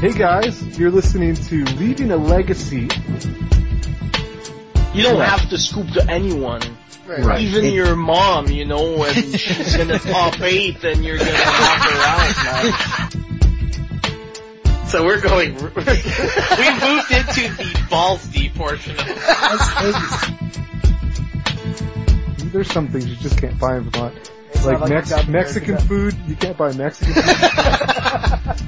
Hey guys, you're listening to Leaving a Legacy. You don't have to scoop to anyone. Right. Even your mom, you know, when she's in the top eight, then you're gonna knock her out, man. So we're going. we moved into the balls deep portion of There's some things you just can't buy in Vermont. It's Like, Mex- Mexican you food, you can't buy Mexican food.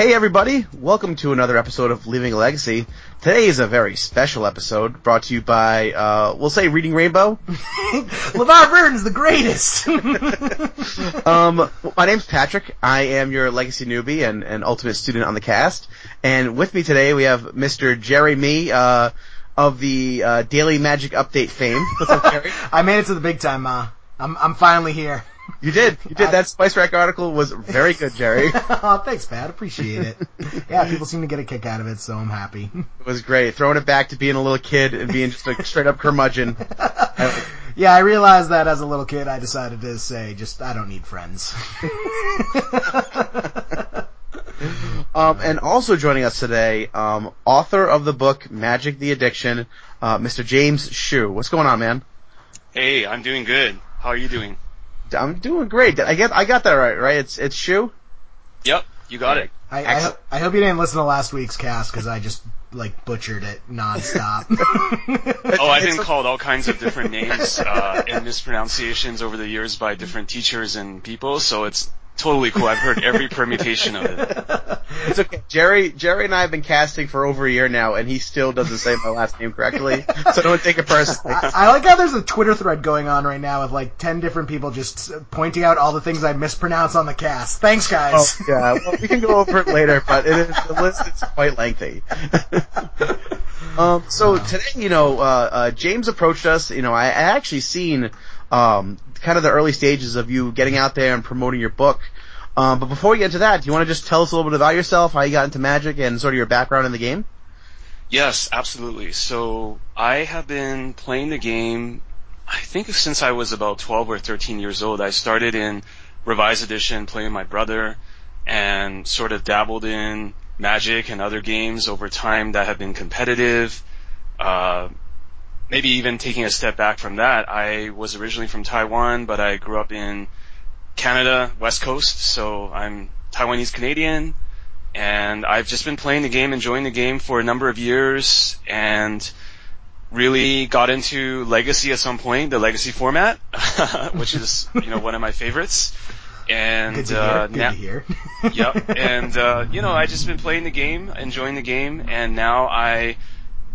Hey everybody, welcome to another episode of Leaving a Legacy. Today is a very special episode brought to you by, uh, we'll say Reading Rainbow. LeVar Burton's the greatest. Um, my name's Patrick. I am your Legacy newbie and, and ultimate student on the cast. And with me today we have Mr. Jerry Mee, uh, of the, uh, Daily Magic Update fame. What's up, Jerry? I made it to the big time, Ma. I'm I'm finally here. You did, you did. That Spice Rack article was very good, Jerry. oh, thanks, Pat. Appreciate it. Yeah, people seem to get a kick out of it, so I'm happy. It was great. Throwing it back to being a little kid and being just a straight up curmudgeon. Yeah, I realized that as a little kid, I decided to say, just I don't need friends. Um, and also joining us today, um, author of the book Magic the Addiction, uh, Mr. James Hsu. What's going on, man? Hey, I'm doing good. How are you doing? I'm doing great. I get, I got that right, right? It's, it's Hsu? Yep, you got it. I, I, ho- I hope you didn't listen to last week's cast because I just like butchered it nonstop. Oh, I've been called all kinds of different names uh, and mispronunciations over the years by different teachers and people, so it's totally cool. I've heard every permutation of it. It's okay. Jerry, Jerry and I have been casting for over a year now, and he still doesn't say my last name correctly, so don't take it personally. I, I like how there's a Twitter thread going on right now with like ten different people just pointing out all the things I mispronounce on the cast. Thanks, Oh, guys. yeah, well, we can go over it later, but it is, the list is quite lengthy. um, so today, you know, uh, uh, James approached us, you know, I, I actually seen, um, kind of the early stages of you getting out there and promoting your book. Um, but before we get into that, do you want to just tell us a little bit about yourself, how you got into magic, and sort of your background in the game? Yes, absolutely. So I have been playing the game, I think since I was about 12 or 13 years old. I started in Revised Edition playing my brother and sort of dabbled in Magic and other games over time that have been competitive. Uh, maybe even taking a step back from that, I was originally from Taiwan, but I grew up in Canada, West Coast, so I'm Taiwanese Canadian, and I've just been playing the game, enjoying the game for a number of years, and really got into Legacy at some point, the Legacy format, which is you know one of my favorites. And Good to hear. uh, Good now, to hear. yep. And uh, you know, I just been playing the game, enjoying the game, and now I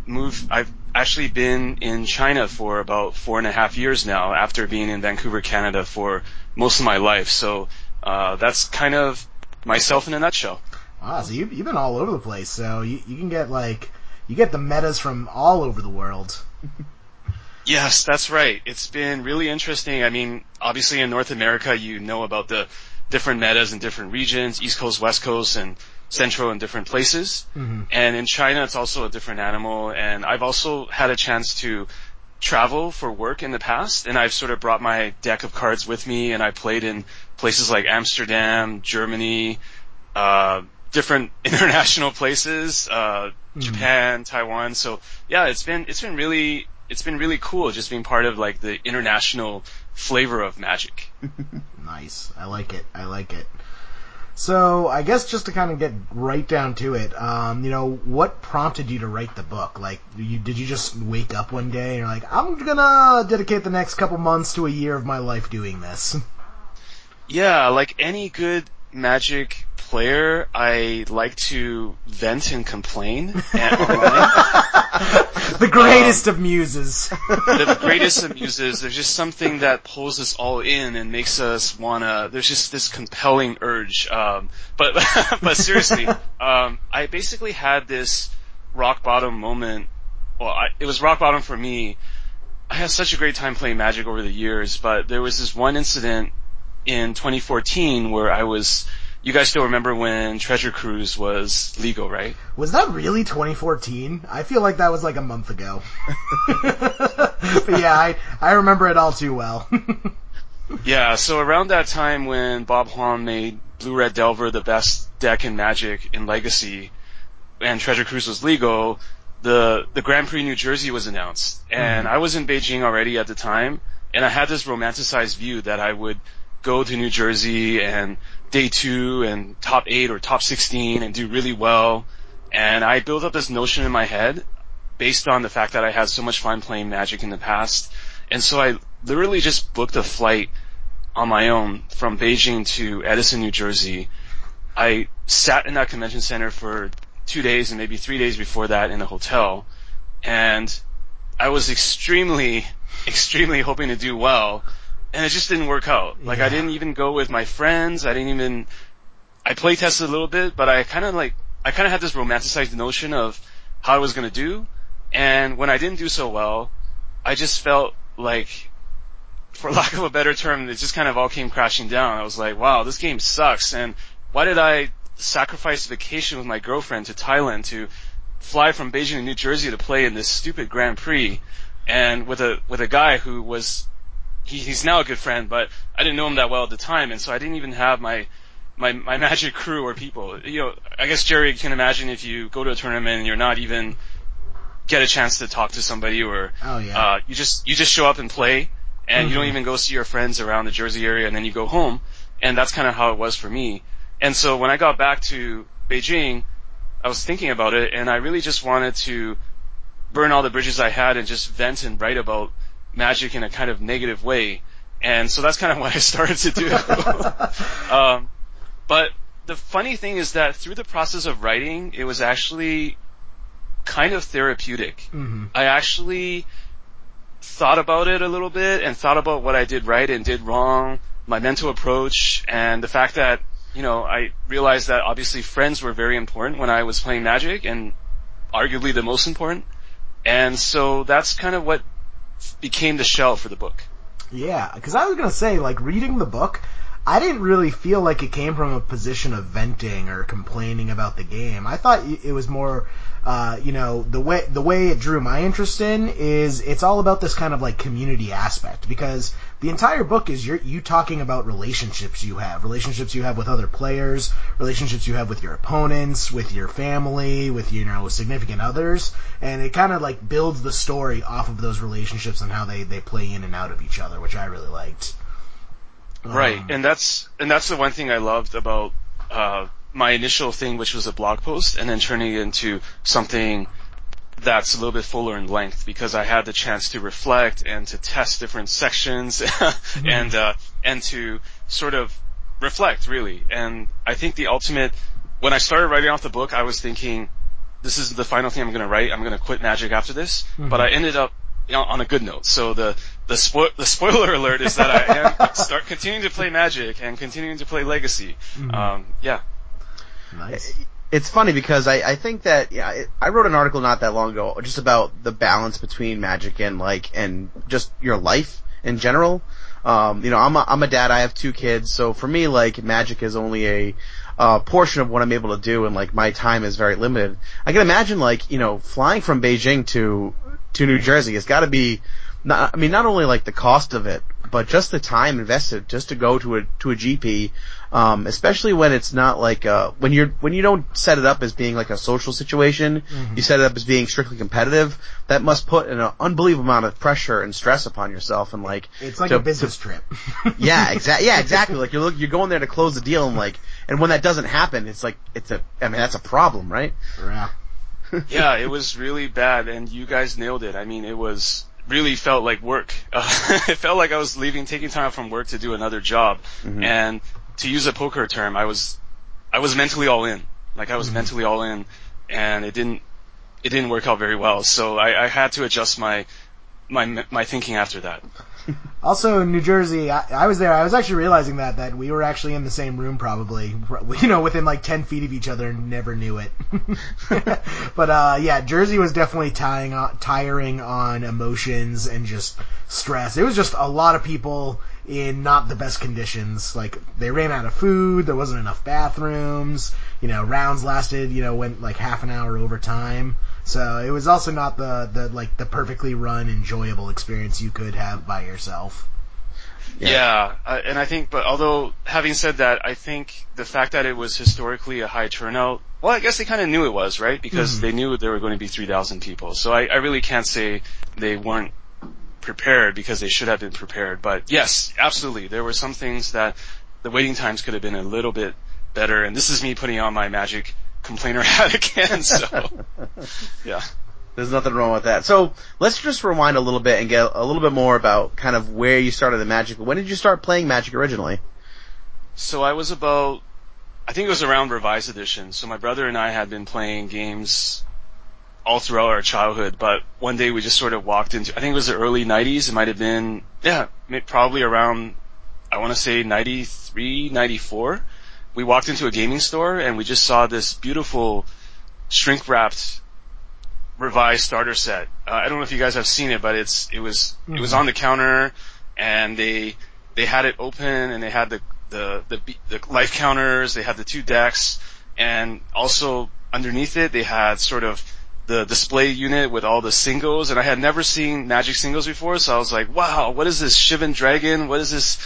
move. I've actually been in China for about four and a half years now, after being in Vancouver, Canada, for most of my life. So uh, that's kind of myself in a nutshell. Ah, so you, you've been all over the place. So you, you can get like you get the metas from all over the world. Yes, that's right. It's been really interesting. I mean, obviously in North America, you know about the different metas in different regions, East Coast, West Coast, and Central in different places. Mhm. And in China, it's also a different animal. And I've also had a chance to travel for work in the past, and I've sort of brought my deck of cards with me, and I played in places like Amsterdam, Germany, uh, different international places, uh, Japan, Taiwan. So yeah, it's been it's been really it's been really cool just being part of like the international flavor of magic. Nice. I like it. I like it. So I guess just to kind of get right down to it, um, you know, what prompted you to write the book? Like, you, did you just wake up one day and you're like, I'm gonna dedicate the next couple months to a year of my life doing this? Yeah, like any good magic player, I like to vent and complain the greatest of muses. the greatest of muses, there's just something that pulls us all in and makes us wanna, there's just this compelling urge. Um, but, but seriously, um, I basically had this rock bottom moment. Well, I, it was rock bottom for me. I had such a great time playing Magic over the years, but there was this one incident in 2014 where I was, you guys still remember when Treasure Cruise was legal, right? Was that really 2014? I feel like that was like a month ago. but yeah, I, I remember it all too well. Yeah, so around that time when Bob Huang made Blue Red Delver the best deck in Magic in Legacy, and Treasure Cruise was legal, the the Grand Prix New Jersey was announced, mm-hmm. and I was in Beijing already at the time, and I had this romanticized view that I would go to New Jersey and day two and top eight or top sixteen and do really well, and I built up this notion in my head based on the fact that I had so much fun playing Magic in the past, and so I literally just booked a flight on my own from Beijing to Edison, New Jersey. I sat in that convention center for two days and maybe three days before that in a hotel. And I was extremely, extremely hoping to do well. And it just didn't work out. Like Yeah. I didn't even go with my friends. I didn't even, I play tested a little bit, but I kind of like, I kind of had this romanticized notion of how I was going to do. And when I didn't do so well, I just felt like, for lack of a better term, it just kind of all came crashing down. I was like, wow, this game sucks. And why did I sacrifice vacation with my girlfriend to Thailand to fly from Beijing to New Jersey to play in this stupid Grand Prix and with a, with a guy who was, he, he's now a good friend, but I didn't know him that well at the time. And so I didn't even have my, my, my magic crew or people. You know, I guess Jerry can imagine if you go to a tournament and you're not even get a chance to talk to somebody or, Oh yeah. uh, you just, you just show up and play and you don't Mhm. even go see your friends around the Jersey area and then you go home. And that's kind of how it was for me. And so when I got back to Beijing, I was thinking about it and I really just wanted to burn all the bridges I had and just vent and write about magic in a kind of negative way. And so that's kind of what I started to do. um, but the funny thing is that through the process of writing, it was actually kind of therapeutic. hmm I actually thought about it a little bit and thought about what I did right and did wrong, my mental approach, and the fact that, you know, I realized that obviously friends were very important when I was playing Magic and arguably the most important. And so that's kind of what became the shell for the book. Yeah, because I was gonna say, like reading the book, I didn't really feel like it came from a position of venting or complaining about the game. I thought it was more, uh, you know, the way the way it drew my interest in is it's all about this kind of like community aspect because the entire book is you you talking about relationships you have, relationships you have with other players, relationships you have with your opponents, with your family, with you know significant others, and it kind of like builds the story off of those relationships and how they they play in and out of each other, which I really liked. Right, Um, and that's and that's the one thing I loved about uh, my initial thing, which was a blog post, and then turning it into something that's a little bit fuller in length because I had the chance to reflect and to test different sections and uh, and to sort of reflect really. And I think the ultimate when I started writing off the book, I was thinking this is the final thing I'm going to write. I'm going to quit Magic after this, but I ended up you know, on a good note. So the the, spo- the spoiler alert is that I am start continuing to play Magic and continuing to play Legacy. Um, yeah. nice. It's funny because I, I think that yeah I wrote an article not that long ago just about the balance between magic and like and just your life in general. Um, you know, I'm a I'm a dad. I have two kids, so for me, like magic is only a uh, portion of what I'm able to do, and like my time is very limited. I can imagine like you know flying from Beijing to to New Jersey It's got to be. Not, I mean, not only like the cost of it, but just the time invested just to go to a to a GP, um, especially when it's not like uh, when you're when you don't set it up as being like a social situation, you set it up as being strictly competitive. That must put an unbelievable amount of pressure and stress upon yourself, and like It's like to- a business trip. yeah, exactly. Yeah, exactly. Like you're look, you're going there to close the deal, and like, and when that doesn't happen, it's like it's a. I mean, that's a problem, right? yeah. yeah, it was really bad, and you guys nailed it. I mean, it was really felt like work. Uh, it felt like I was leaving, taking time from work to do another job. And to use a poker term, I was, I was mentally all in. Like I was mentally all in, and it didn't, it didn't work out very well. So I, I had to adjust my, my, my thinking after that. Also, New Jersey, I, I was there. I was actually realizing that that we were actually in the same room, probably, you know, within like ten feet of each other, and never knew it. but uh, yeah, Jersey was definitely tying on, tiring on emotions and just stress. It was just a lot of people in not the best conditions. Like they ran out of food, there wasn't enough bathrooms. You know, rounds lasted, you know, went like half an hour over time. So it was also not the, the like the perfectly run, enjoyable experience you could have by yourself. Yeah, uh, and I think, but although having said that, I think the fact that it was historically a high turnout, well, I guess they kind of knew it was, right? Because Mhm. they knew there were going to be 3,000 people. So I, I really can't say they weren't prepared because they should have been prepared. But yes, absolutely, there were some things that the waiting times could have been a little bit better. And this is me putting on my magic complainer hat again. So yeah. There's nothing wrong with that. So let's just rewind a little bit and get a little bit more about kind of where you started the Magic. When did you start playing Magic originally? So I was about, I think it was around Revised Edition. So my brother and I had been playing games all throughout our childhood, but one day we just sort of walked into, I think it was the early 90s. It might have been, yeah, probably around, I want to say 93, 94. We walked into a gaming store and we just saw this beautiful shrink wrapped revised starter set. Uh, I don't know if you guys have seen it, but it's, it was, it was on the counter and they, they had it open and they had the, the, the, the life counters, they had the two decks, and also underneath it they had sort of the display unit with all the singles, and I had never seen Magic singles before, so I was like, wow, what is this Shivan Dragon? What is this?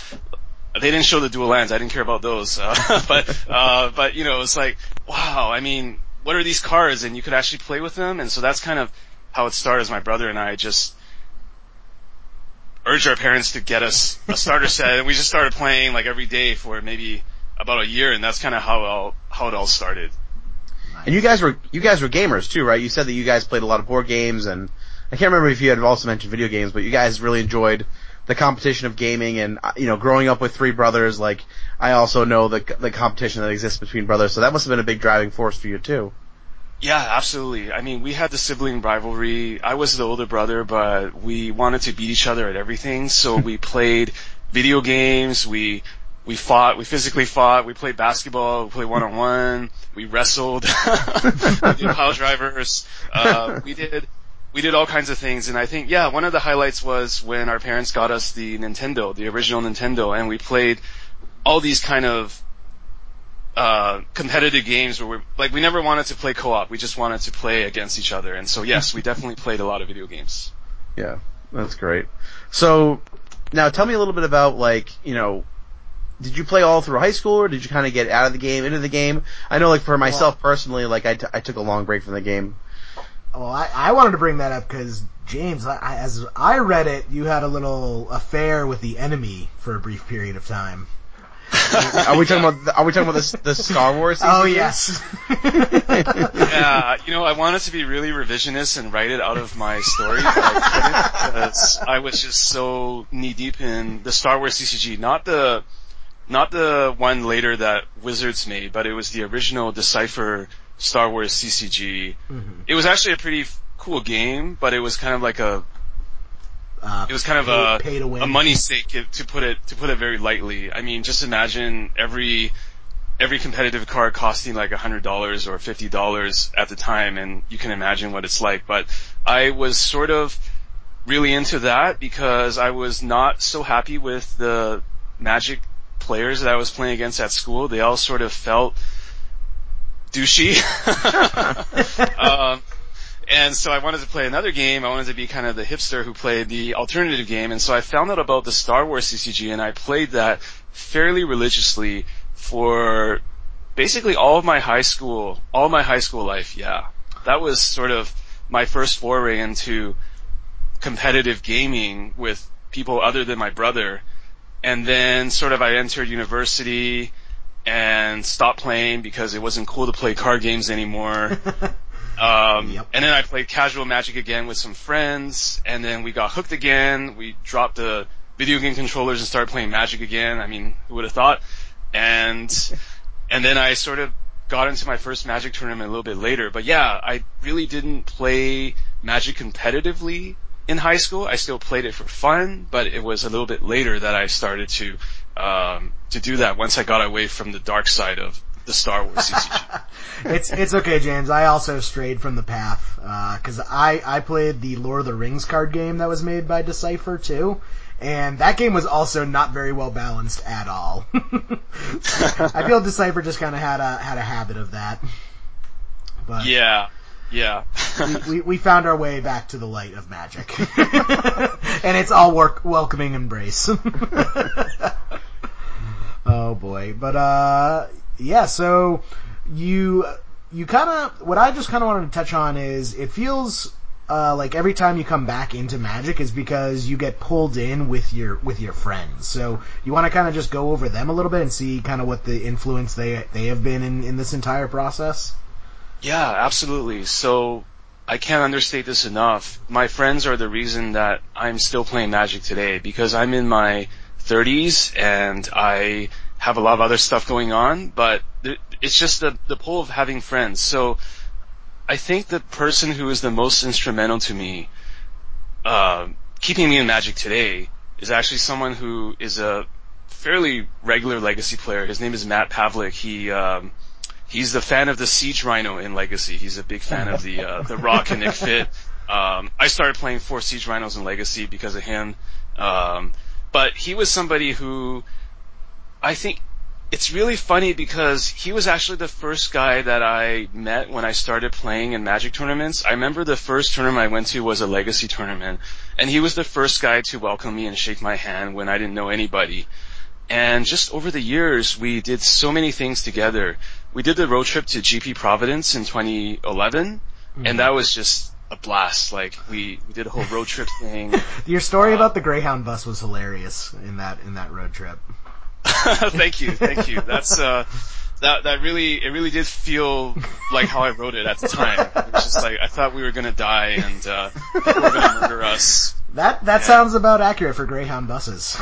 They didn't show the dual lands, I didn't care about those, uh, but, uh, but you know, it's like, wow, I mean, what are these cards? And you could actually play with them, and so that's kind of how it started. As my brother and I just, urged our parents to get us a starter set, and we just started playing like every day for maybe about a year, and that's kind of how it all how it all started. And you guys were you guys were gamers too, right? You said that you guys played a lot of board games, and I can't remember if you had also mentioned video games, but you guys really enjoyed the competition of gaming, and uh, you know, growing up with three brothers, like I also know the the competition that exists between brothers, so that must have been a big driving force for you too. Yeah, absolutely. I mean, we had the sibling rivalry. I was the older brother, but we wanted to beat each other at everything, so we played video games. We we fought. We physically fought. We played basketball. We played one on one. We wrestled. we did pile drivers. Uh, we did we did all kinds of things, and I think yeah, one of the highlights was when our parents got us the Nintendo, the original Nintendo, and we played all these kind of uh, competitive games where we like we never wanted to play co-op. We just wanted to play against each other, and so yes, we definitely played a lot of video games. Yeah, that's great. So now tell me a little bit about like you know. Did you play all through high school, or did you kind of get out of the game, into the game? I know, like for myself personally, like I, t- I took a long break from the game. Well, I, I wanted to bring that up because James, I, I, as I read it, you had a little affair with the enemy for a brief period of time. Are we talking about? The, are we talking about the, the Star Wars? Oh yes. yeah, you know, I wanted to be really revisionist and write it out of my story, but I couldn't because I was just so knee deep in the Star Wars CCG, not the not the one later that Wizards made, but it was the original Decipher Star Wars CCG. Mhm. It was actually a pretty f- cool game, but it was kind of like a Uh, it was kind of pay, a pay a money sake if- to put it to put it very lightly. I mean, just imagine every every competitive card costing like a hundred dollars or fifty dollars at the time, and you can imagine what it's like. But I was sort of really into that because I was not so happy with the Magic players that I was playing against at school. They all sort of felt douchey. um, and so I wanted to play another game. I wanted to be kind of the hipster who played the alternative game. And so I found out about the Star Wars CCG and I played that fairly religiously for basically all of my high school, all my high school life. Yeah. That was sort of my first foray into competitive gaming with people other than my brother. And then sort of I entered university and stopped playing because it wasn't cool to play card games anymore. Um, Yep. and then I played casual magic again with some friends, and then we got hooked again. We dropped the video game controllers and started playing magic again. I mean, who would have thought? And, and then I sort of got into my first magic tournament a little bit later. But yeah, I really didn't play magic competitively in high school. I still played it for fun, but it was a little bit later that I started to, um, to do that once I got away from the dark side of the Star Wars CCG. it's it's okay, James. I also strayed from the path because I I played the Lord of the Rings card game that was made by Decipher too, and that game was also not very well balanced at all. I feel Decipher just kind of had a had a habit of that. But Yeah. Yeah. we, we, we found our way back to the light of magic, and it's all work welcoming embrace. oh boy, but uh, yeah. So you you kind of what I just kind of wanted to touch on is it feels uh, like every time you come back into Magic is because you get pulled in with your with your friends. So you want to kind of just go over them a little bit and see kind of what the influence they they have been in in this entire process. Yeah, absolutely. So I can't understate this enough. My friends are the reason that I'm still playing Magic today because I'm in my 30s and I have a lot of other stuff going on, but it's just the, the pull of having friends. So I think the person who is the most instrumental to me, uh, keeping me in Magic today is actually someone who is a fairly regular Legacy player. His name is Matt Pavlik. He, um, he's the fan of the Siege Rhino in Legacy. He's a big fan of the, uh, the Rock and Nic Fit. Um, I started playing four Siege Rhinos in Legacy because of him. Um, but he was somebody who I think it's really funny because he was actually the first guy that I met when I started playing in Magic tournaments. I remember the first tournament I went to was a Legacy tournament, and he was the first guy to welcome me and shake my hand when I didn't know anybody. And just over the years, we did so many things together. We did the road trip to GP Providence in 2011, mm-hmm. and that was just a blast. Like we, we did a whole road trip thing. Your story uh, about the Greyhound bus was hilarious in that in that road trip. thank you, thank you. That's uh, that that really it really did feel like how I wrote it at the time. It was just like I thought we were gonna die and uh, were gonna murder us. That that sounds about accurate for Greyhound buses.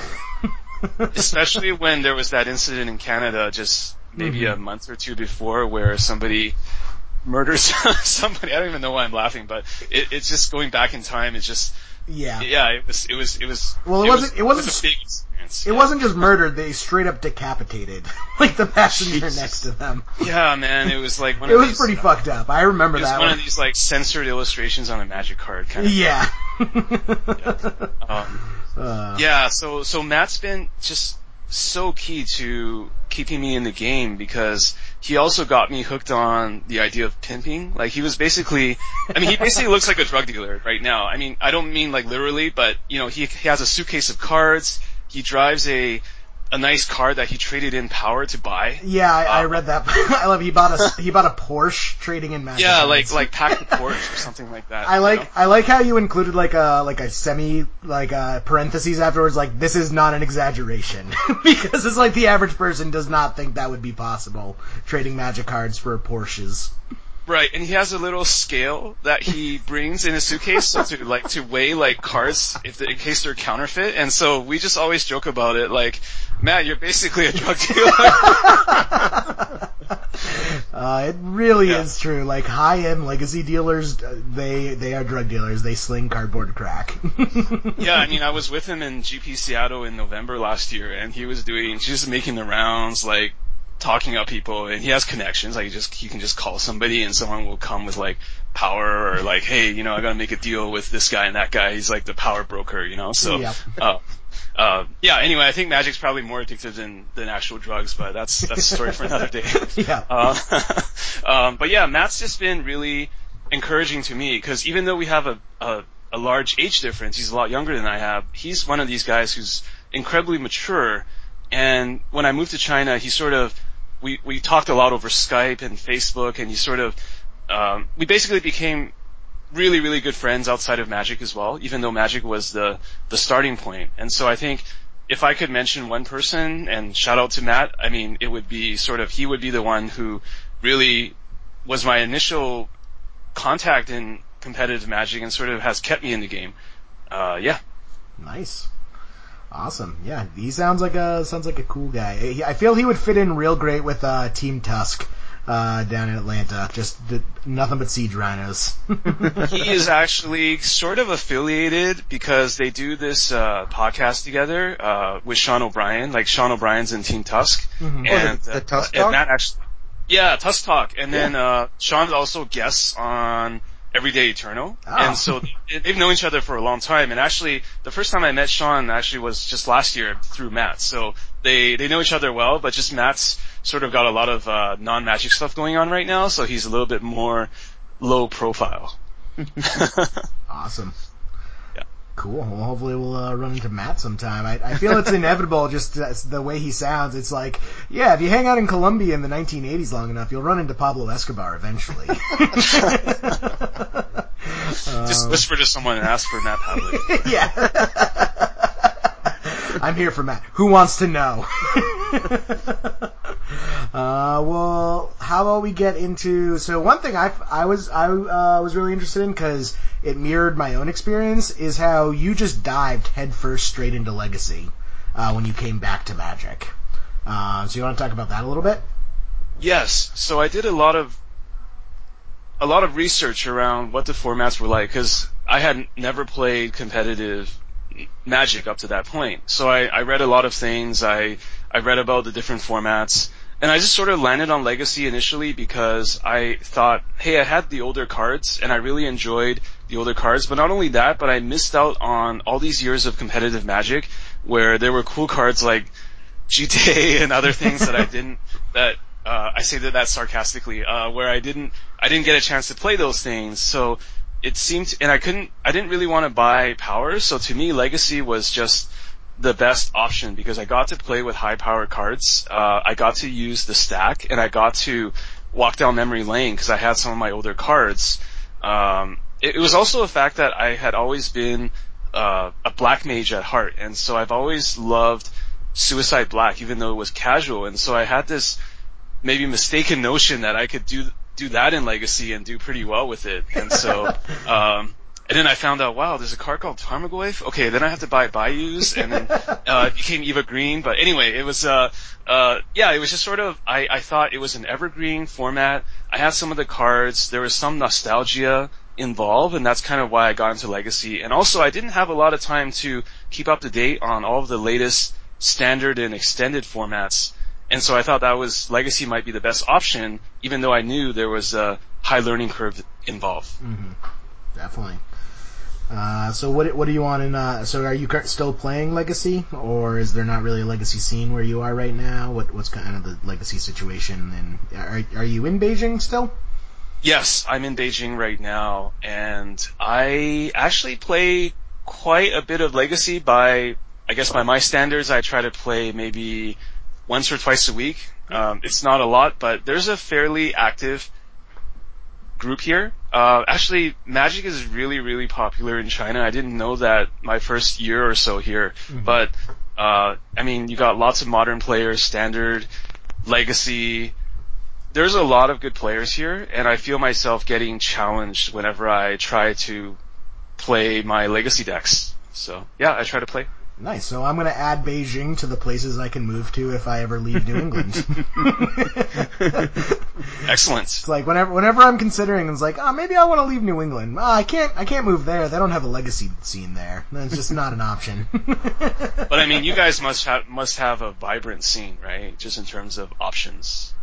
Especially when there was that incident in Canada just maybe mm-hmm. a month or two before where somebody murders somebody. I don't even know why I'm laughing, but it, it's just going back in time. It's just yeah, yeah. It was it was it was. Well, it, it wasn't. Was, it wasn't. It was a big it wasn't just murdered; they straight up decapitated, like the passenger Jesus. next to them. Yeah, man, it was like one it of was these, pretty uh, fucked up. I remember it was that one, one of these like censored illustrations on a magic card kind of. Yeah. yeah. Um, uh. yeah. So so Matt's been just so key to keeping me in the game because he also got me hooked on the idea of pimping. Like he was basically, I mean, he basically looks like a drug dealer right now. I mean, I don't mean like literally, but you know, he, he has a suitcase of cards he drives a a nice car that he traded in power to buy. Yeah, I, I um, read that. I love. He bought a he bought a Porsche trading in magic. Yeah, like like pack the Porsche or something like that. I like know? I like how you included like a like a semi like a parentheses afterwards. Like this is not an exaggeration because it's like the average person does not think that would be possible trading magic cards for Porsches. Right, and he has a little scale that he brings in his suitcase so to like to weigh like cards if in case they're counterfeit. And so we just always joke about it, like, Matt, you're basically a drug dealer. uh, it really yeah. is true. Like high end legacy dealers, uh, they they are drug dealers. They sling cardboard crack. yeah, I mean, I was with him in GP Seattle in November last year, and he was doing just making the rounds, like talking up people and he has connections. Like you just he can just call somebody and someone will come with like power or like, hey, you know, I gotta make a deal with this guy and that guy. He's like the power broker, you know. So yep. uh, uh, yeah. Anyway, I think magic's probably more addictive than than actual drugs, but that's that's a story for another day. yeah. Uh, um, but yeah, Matt's just been really encouraging to me because even though we have a, a a large age difference, he's a lot younger than I have. He's one of these guys who's incredibly mature. And when I moved to China, he sort of we we talked a lot over Skype and Facebook, and he sort of um, we basically became really really good friends outside of Magic as well, even though Magic was the the starting point. And so I think if I could mention one person and shout out to Matt, I mean it would be sort of he would be the one who really was my initial contact in competitive Magic and sort of has kept me in the game. Uh, yeah. Nice. Awesome. Yeah, he sounds like a sounds like a cool guy. I feel he would fit in real great with uh, Team Tusk uh, down in Atlanta. Just nothing but siege rhinos. he is actually sort of affiliated because they do this uh, podcast together uh, with Sean O'Brien. Like Sean O'Brien's in Team Tusk, mm-hmm. and, oh, the, the Tusk Talk. Matt actually, yeah, Tusk Talk, and then yeah. uh, Sean also guests on Everyday Eternal. Oh. And so they've known each other for a long time. And actually, the first time I met Sean actually was just last year through Matt. So they, they know each other well, but just Matt's sort of got a lot of, uh, non-magic stuff going on right now. So he's a little bit more, low profile. Awesome. Yeah. Cool. Well, hopefully we'll uh, run into Matt sometime. I, I feel it's inevitable just uh, the way he sounds. It's like, yeah, if you hang out in Colombia in the 1980s long enough, you'll run into Pablo Escobar eventually. Just whisper to someone and ask for Matt Hadley. yeah. I'm here for Matt. Who wants to know? uh, well, how about we get into? So one thing I I was I uh, was really interested in because it mirrored my own experience is how you just dived headfirst straight into Legacy uh, when you came back to Magic. Uh, so you want to talk about that a little bit? Yes. So I did a lot of a lot of research around what the formats were like because I had never played competitive Magic up to that point. So I, I read a lot of things. I I read about the different formats, and I just sort of landed on Legacy initially because I thought, hey, I had the older cards, and I really enjoyed the older cards. But not only that, but I missed out on all these years of competitive Magic where there were cool cards like GTA and other things that I didn't that uh, I say that that sarcastically, uh, where I didn't I didn't get a chance to play those things. So it seemed, and I couldn't, I didn't really want to buy powers. So to me, Legacy was just the best option because I got to play with high power cards. Uh, I got to use the stack, and I got to walk down memory lane because I had some of my older cards. Um, it, it was also a fact that I had always been uh, a black mage at heart, and so I've always loved Suicide Black, even though it was casual. And so I had this maybe mistaken notion that I could do do that in Legacy and do pretty well with it. And so, um, and then I found out, wow, there's a card called Tarmogoyf. Okay, then I have to buy Bayous, and then uh, it became Eva Green. But anyway, it was, uh, uh, yeah, it was just sort of. I, I thought it was an evergreen format. I had some of the cards. There was some nostalgia involved, and that's kind of why I got into Legacy. And also, I didn't have a lot of time to keep up to date on all of the latest standard and extended formats. And so I thought that was Legacy might be the best option, even though I knew there was a high learning curve involved. Mm-hmm. Definitely. Uh, so what what do you want in? Uh, so are you still playing Legacy, or is there not really a Legacy scene where you are right now? What what's kind of the Legacy situation? And are are you in Beijing still? Yes, I'm in Beijing right now, and I actually play quite a bit of Legacy by, I guess by my standards, I try to play maybe once or twice a week. Um, it's not a lot, but there's a fairly active group here. Uh, actually, Magic is really, really popular in China. I didn't know that my first year or so here, mm-hmm. but uh, I mean, you got lots of modern players, standard, legacy. There's a lot of good players here, and I feel myself getting challenged whenever I try to play my legacy decks. So yeah, I try to play. Nice. So I'm going to add Beijing to the places I can move to if I ever leave New England. Excellent. It's like whenever whenever I'm considering, it's like, oh, maybe I want to leave New England. Oh, I can't. I can't move there. They don't have a legacy scene there. That's just not an option. but I mean, you guys must have must have a vibrant scene, right? Just in terms of options.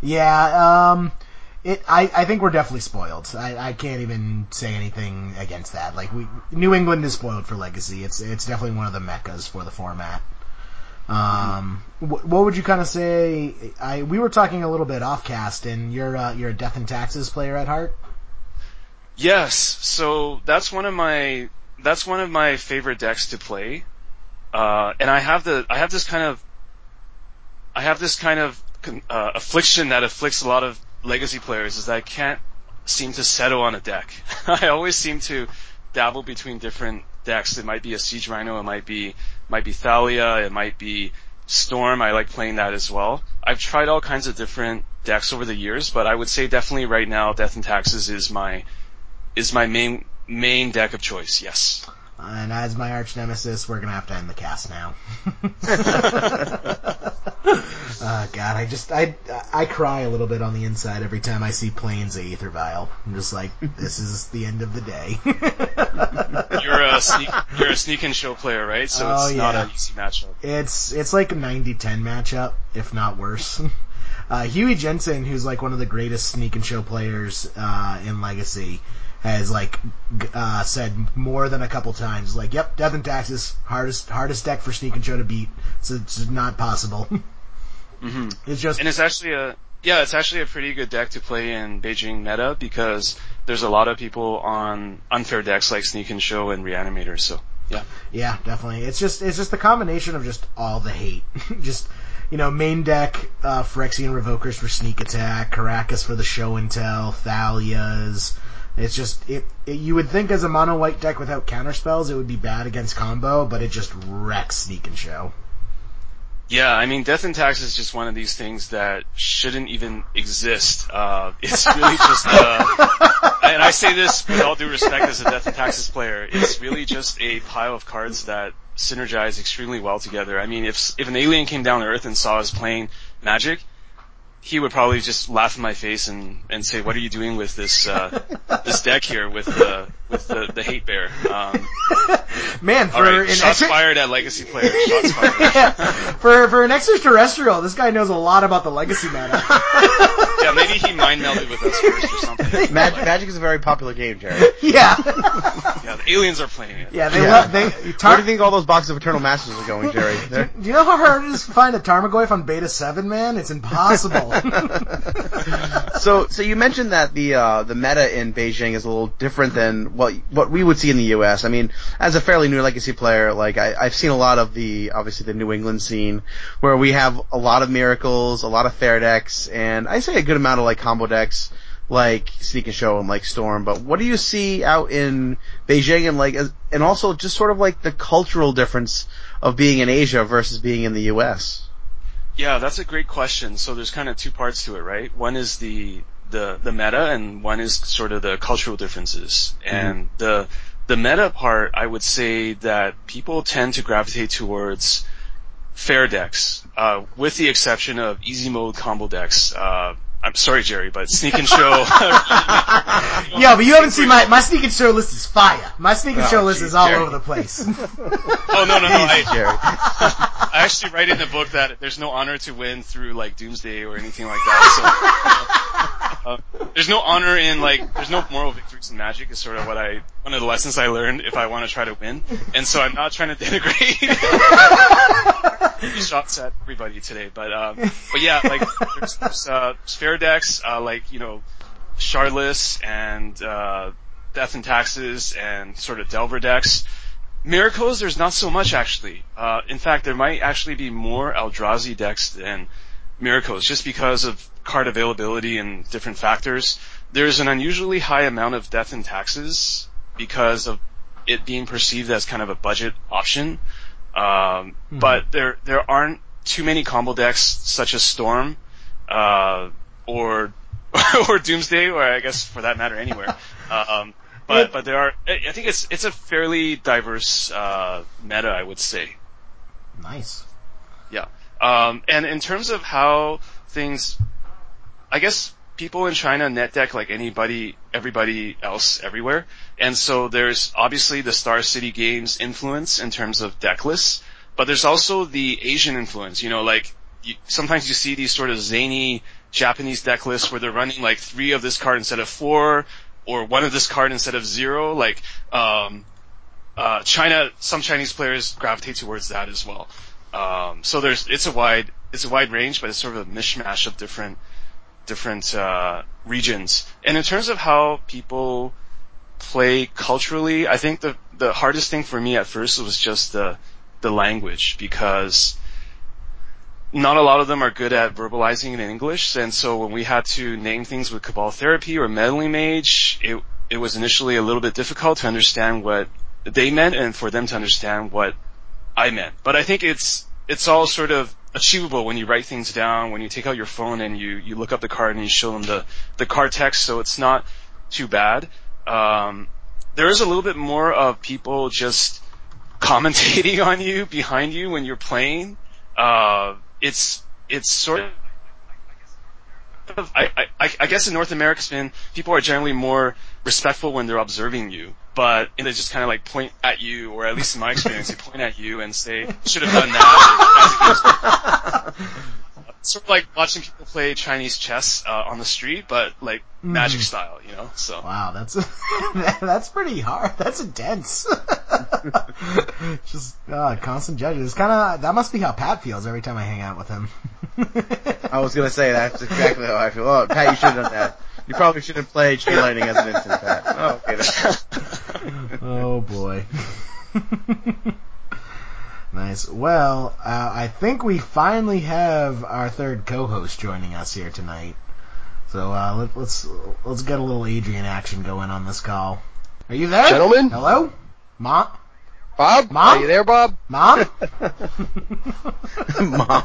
Yeah. Um it, I, I think we're definitely spoiled. I, I can't even say anything against that. Like we, New England is spoiled for Legacy. It's it's definitely one of the meccas for the format. Um, what, what would you kind of say? I we were talking a little bit off cast, and you're uh, you're a Death and Taxes player at heart. Yes, so that's one of my that's one of my favorite decks to play, uh, and I have the I have this kind of I have this kind of uh, affliction that afflicts a lot of legacy players is that I can't seem to settle on a deck. I always seem to dabble between different decks. It might be a Siege Rhino, it might be might be Thalia, it might be Storm. I like playing that as well. I've tried all kinds of different decks over the years, but I would say definitely right now Death and Taxes is my is my main main deck of choice. Yes. And as my arch nemesis, we're gonna have to end the cast now. oh god, I just I I cry a little bit on the inside every time I see planes Aether Vial. I'm just like, this is the end of the day. you're a sneak you're a sneak and show player, right? So it's oh, yeah. not an easy matchup. It's it's like a 90-10 matchup, if not worse. Uh, Huey Jensen, who's like one of the greatest sneak and show players uh, in Legacy, has like uh, said more than a couple times, like, "Yep, Death and Taxes, hardest hardest deck for Sneak and Show to beat. So it's not possible." mm-hmm. It's just and it's actually a Yeah, it's actually a pretty good deck to play in Beijing meta because there's a lot of people on unfair decks like Sneak and Show and Reanimator. So yeah, Yeah, definitely. It's just it's just the combination of just all the hate. just you know, main deck uh, Phyrexian Revokers for sneak attack, Karakas for the show and tell, Thalias. It's just it, it. You would think as a mono white deck without counter spells, it would be bad against combo, but it just wrecks sneak and show. yeah. I mean, Death and Tax is just one of these things that shouldn't even exist. Uh, it's really just. Uh, and I say this with all due respect as a Death and Taxes player. It's really just a pile of cards that synergize extremely well together. I mean, if if an alien came down to Earth and saw us playing Magic, he would probably just laugh in my face and, and say, "What are you doing with this uh, this deck here with the with the, the hate bear?" Um, Man, for all right, an shots extra- fired at legacy players. Shots fired. yeah, for for an extraterrestrial, this guy knows a lot about the legacy meta. yeah, maybe he mind melded with us first or something. Mag- Magic is a very popular game, Jerry. yeah, Yeah, the aliens are playing it. yeah. They Yeah. love they. Where do Tar- you think all those boxes of Eternal Masters are going, Jerry? do, do you know how hard it is to find a Tarmogoyf on Beta Seven, man? It's impossible. so, so you mentioned that the uh, the meta in Beijing is a little different than what what we would see in the U.S. I mean, as a fairly new legacy player, like I, I've seen a lot of the obviously the New England scene where we have a lot of miracles, a lot of fair decks, and I say a good amount of like combo decks like Sneak and Show and like Storm. But what do you see out in Beijing and like and also just sort of like the cultural difference of being in Asia versus being in the U.S. Yeah, that's a great question. So there's kind of two parts to it, right? One is the the the meta, and one is sort of the cultural differences. And the the meta part, I would say that people tend to gravitate towards fair decks, uh, with the exception of easy mode combo decks. Uh, I'm sorry, Jerry, but Sneak and Show. yeah, but you haven't seen my my sneak and show list is fire. My sneak and Oh, show list geez, is all Jerry. over the place. oh no, no, no! I, Jerry. I actually write in the book that there's no honor to win through like Doomsday or anything like that. So uh, there's no honor in like there's no moral victories in Magic is sort of what I one of the lessons I learned if I want to try to win. And so I'm not trying to denigrate shots at everybody today, but um, but yeah, like there's, there's uh, fair decks uh, like you know Shardless and uh, Death and Taxes and sort of Delver decks. Miracles, there's not so much actually. Uh, in fact, there might actually be more Eldrazi decks than Miracles, just because of card availability and different factors. There's an unusually high amount of Death and Taxes because of it being perceived as kind of a budget option. Um, But there there aren't too many combo decks such as Storm uh, or or Doomsday, or I guess for that matter anywhere. Um, but but there are. I I think it's it's a fairly diverse uh, meta, I would say. nice. Yeah. Um, and in terms of how things, I guess people in China net deck like anybody, everybody else everywhere. And so there's obviously the Star City Games influence in terms of deck lists, but there's also the Asian influence, you know, like you, sometimes you see these sort of zany Japanese deck lists where they're running like three of this card instead of four, or one of this card instead of zero, like, um, uh, China, some Chinese players gravitate towards that as well. Um, so there's, it's a wide, it's a wide range, but it's sort of a mishmash of different, different, uh, regions. And in terms of how people play culturally, I think the, the hardest thing for me at first was just the, the language because not a lot of them are good at verbalizing in English, and so when we had to name things with Cabal Therapy or Meddling Mage, it, it was initially a little bit difficult to understand what they meant and for them to understand what I meant. But I think it's it's all sort of achievable when you write things down, when you take out your phone and you, you look up the card and you show them the, the card text, so it's not too bad. Um, there is a little bit more of people just commentating on you behind you when you're playing. Uh, it's it's sort of I, I, I guess in North America, spin people are generally more respectful when they're observing you, but they just kind of like point at you, or at least in my experience, they point at you and say, "Should have done that." It's sort of like watching people play Chinese chess uh, on the street, but like magic style, you know. So Wow, that's that's pretty hard. That's intense. Just uh, constant judges. It's kind of that must be how Pat feels every time I hang out with him. I was gonna say that's exactly how I feel. Oh, Pat, you should have done that. You probably should have played Chain Lightning as an instant, Pat. Oh, okay. That's, oh boy. nice. Well, uh, I think we finally have our third co-host joining us here tonight. So uh, let, let's let's get a little Adrian action going on this call. Are you there, Gentlemen? Hello, Mom. Bob? Mom? Are you there, Bob? Mom. mom.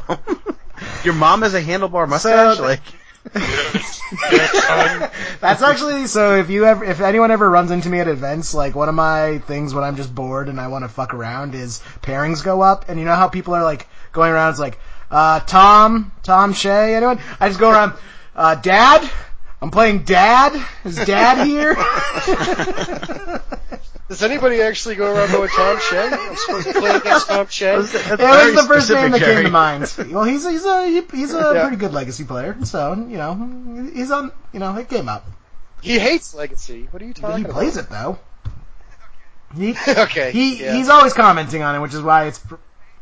Your mom has a handlebar mustache, So- like. That's actually so. If you ever, if anyone ever runs into me at events, like one of my things when I'm just bored and I want to fuck around is pairings go up, and you know how people are like going around, it's like, uh, Tom, Tom Shay, anyone? I just go around, uh, Dad. I'm playing Dad. Is Dad here? Does anybody actually go around going Tom Shea? I'm supposed to play against Tom Shea? That's It very was the first name that came to mind. Well, he's he's a he's a Yeah. pretty good legacy player, so you know he's on. You know it came up. He hates Legacy. What are you But talking he about? plays it though. He okay. he yeah. he's always commenting on it, which is why it's. pr-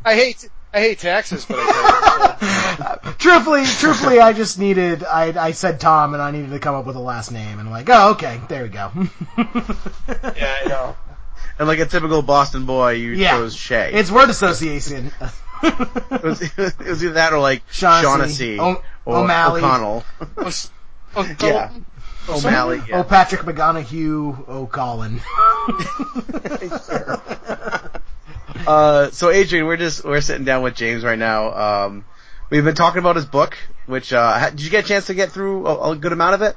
I hate I hate taxes, but I play it. truthfully, truthfully, I just needed. I I said Tom, and I needed to come up with a last name, and I'm like, oh, okay, there we go. Yeah, I know. And like a typical Boston boy, you Yeah. chose Shay. it's word association. it, was, it was either that or like Shaughnessy. Shaughnessy O- or O'Malley. O'Connell. Oh, Yeah. O'Malley. Oh, Yeah. Patrick McGonaghy. Oh, Colin. Uh, so Adrian, we're just we're sitting down with James right now. Um, we've been talking about his book, which uh, did you get a chance to get through a, a good amount of it?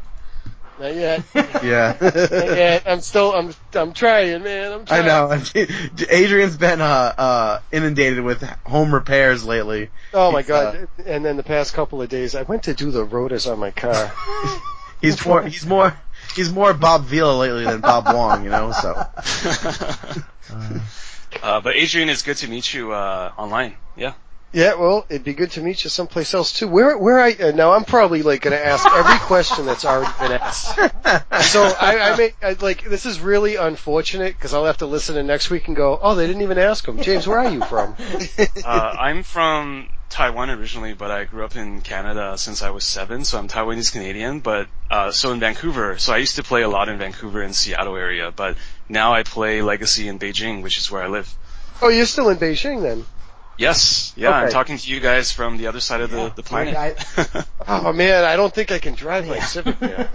Not yet. Yeah. Not yet. I'm still I'm I'm trying, man. I'm trying. I know. Adrian's been uh, uh, inundated with home repairs lately. Oh my It's, god! and then the past couple of days, I went to do the rotors on my car. He's more he's more he's more Bob Vila lately than Bob Wong, you know. So uh, but Adrian, it's good to meet you uh, online. Yeah. yeah, well, it'd be good to meet you someplace else too. Where where I uh, now I'm probably like going to ask every question that's already been asked. So I, I may I, like this is really unfortunate because I'll have to listen to next week and go, oh, they didn't even ask him. James, where are you from? Uh, I'm from Taiwan originally, but I grew up in Canada since I was seven, so I'm Taiwanese Canadian. But uh, so in Vancouver, so I used to play a lot in Vancouver and Seattle area, but now I play Legacy in Beijing, which is where I live. Oh, you're still in Beijing then? Yes, yeah, I'm talking to you guys from the other side of the, the planet. Oh man, I don't think I can drive my Civic there.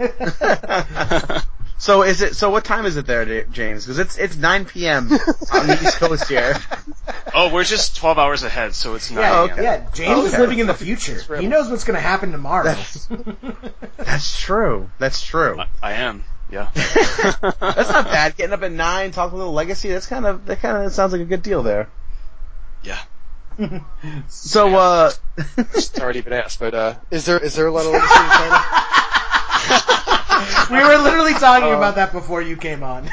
so is it? So what time is it there, James? Because it's it's 9 p.m. on the East Coast here. oh, we're just 12 hours ahead, so it's 9 Yeah, a.m. okay. yeah. James is living in the future. He knows what's going to happen tomorrow. That's- That's true. That's true. I- I am, yeah. That's not bad. Getting up at nine, talking a little legacy. That's kind of that kind of sounds like a good deal there. Yeah. So, uh, It's already been asked, but uh, is there is there a lot of legacy in China? we were literally talking Uh, about that before you came on.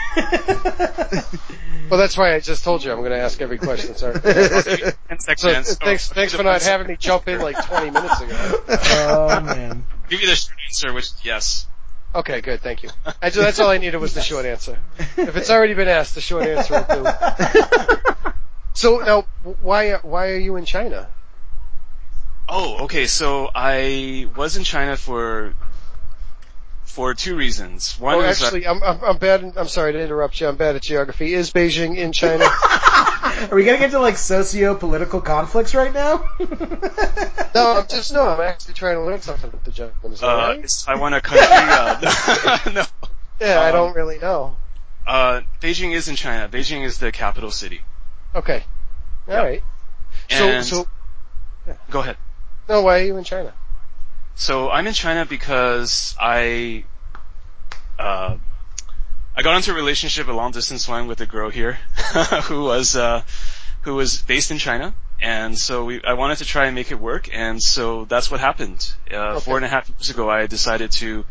Well, that's why I just told you I'm going to ask every question. Sorry. Ten So seconds. thanks Oh, thanks for not having me jump in like 20 minutes ago. oh man. Give you the short answer, which yes. Okay, good, thank you. I, ju- that's all I needed was the short answer. If it's already been asked, the short answer will do. So now, why why are you in China? Oh, okay. So I was in China for for two reasons. One Oh, is actually, I'm, I'm I'm bad. I'm sorry to interrupt you. I'm bad at geography. Is Beijing in China? Are we gonna get to like socio-political conflicts right now? No, I'm just no. I'm actually trying to learn something with the gentleman. Is that uh, right? is Taiwan a country? uh, no. Yeah, I um, don't really know. Uh, Beijing is in China. Beijing is the capital city. Okay, all Yeah. right. So And so go ahead. no, why are you in China? So I'm in China because I uh, I got into a relationship, a long distance one, with a girl here who was uh, who was based in China, and so we I wanted to try and make it work, and so that's what happened. Uh, Okay. Four and a half years ago, I decided to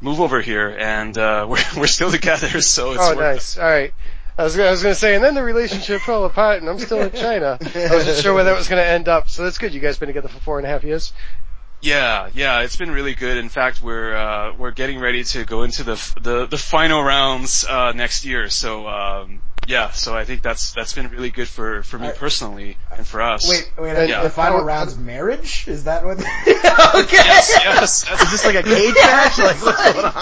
move over here, and uh, we're we're still together. So it's Oh, nice. All right. I was, I was going to say, and then the relationship fell apart, and I'm still in China. I wasn't sure where that was going to end up. So that's good. You guys been together for four and a half years. Yeah, yeah, it's been really good. In fact, we're uh, we're getting ready to go into the f- the, the final rounds uh, next year. So um, yeah, so I think that's that's been really good for for me I- personally and for us. Wait, wait. And- the final round's marriage? Is that what? okay. Yes, yes. Is this like a cage match? Like what's going on?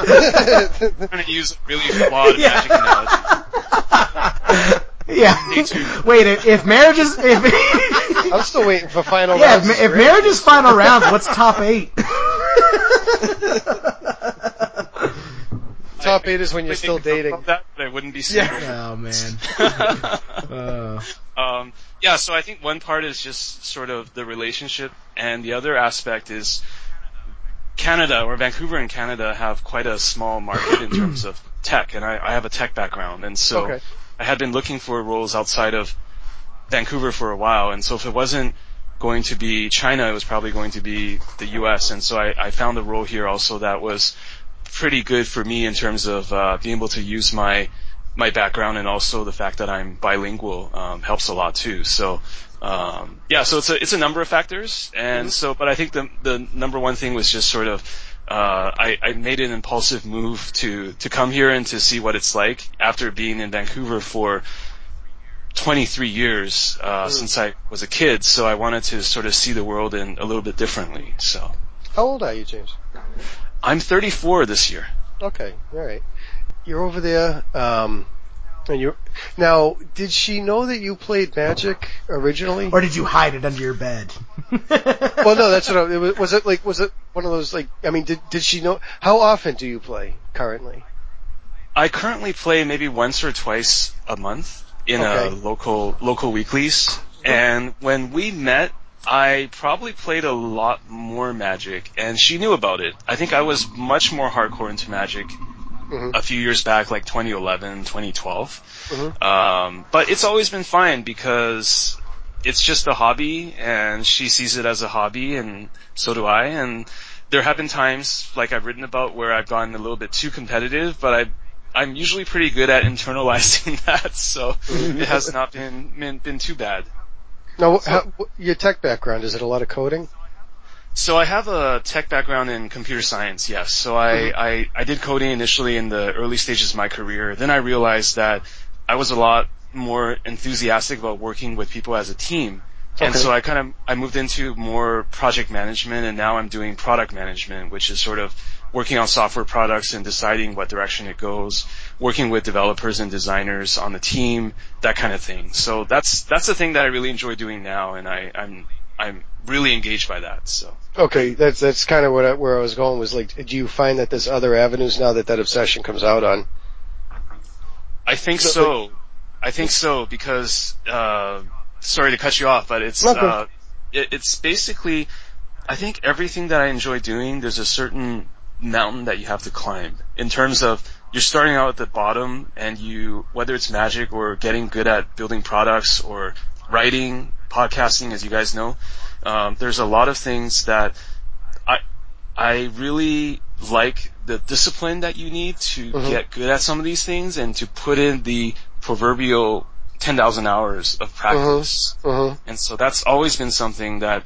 I'm trying to use a really flawed Yeah. magic analogy. Yeah. Wait, if, if marriage is if I'm still waiting for final yeah, rounds. if, if marriage is final rounds, what's top eight? top eight is when you're still dating. That, but I wouldn't be single. oh man. Uh, um, yeah, so I think one part is just sort of the relationship, and the other aspect is Canada or Vancouver and Canada have quite a small market in terms of tech, and I, I have a tech background, and so Okay. I had been looking for roles outside of Vancouver for a while, and so if it wasn't going to be China, it was probably going to be the U.S., and so I, I found a role here also that was pretty good for me in terms of uh, being able to use my my background and also the fact that I'm bilingual um, helps a lot too. So um, yeah, so it's a it's a number of factors, and so but I think the the number one thing was just sort of uh, I, I made an impulsive move to to come here and to see what it's like after being in Vancouver for 23 years uh, since I was a kid. So I wanted to sort of see the world in a little bit differently. So How old are you, James? I'm 34 this year. Okay, all right. You're over there. Um, and you now. Did she know that you played Magic originally? or did you hide it under your bed? well, no, that's what. I, it was, was it like? Was it one of those like? I mean, did did she know? How often do you play currently? I currently play maybe once or twice a month in Okay. a local local weeklies. And when we met, I probably played a lot more Magic, and she knew about it. I think I was much more hardcore into Magic Mhm. a few years back, like 2011, 2012. Mhm. Um, but it's always been fine because it's just a hobby, and she sees it as a hobby, and so do I. And there have been times, like I've written about, where I've gotten a little bit too competitive, but I I'm usually pretty good at internalizing that, so it has not been been, been too bad. Now, how, what- your tech background is it a lot of coding? So I have a tech background in computer science, yes. So I, mm-hmm. I, I did coding initially in the early stages of my career. Then I realized that I was a lot more enthusiastic about working with people as a team. Okay. And so I kind of, I moved into more project management and now I'm doing product management, which is sort of working on software products and deciding what direction it goes, working with developers and designers on the team, that kind of thing. So that's, that's the thing that I really enjoy doing now and I, I'm, I'm really engaged by that, so. Okay, that's that's kind of what I, where I was going was like, do you find that there's other avenues now that that obsession comes out on? I think So, so. I think so because uh, sorry to cut you off, but it's uh, it, it's basically I think everything that I enjoy doing. There's a certain mountain that you have to climb in terms of you're starting out at the bottom and you whether it's magic or getting good at building products or writing, podcasting, as you guys know. Um, there's a lot of things that I I really like the discipline that you need to Mhm. get good at some of these things and to put in the proverbial 10,000 hours of practice. Uh-huh. And so that's always been something that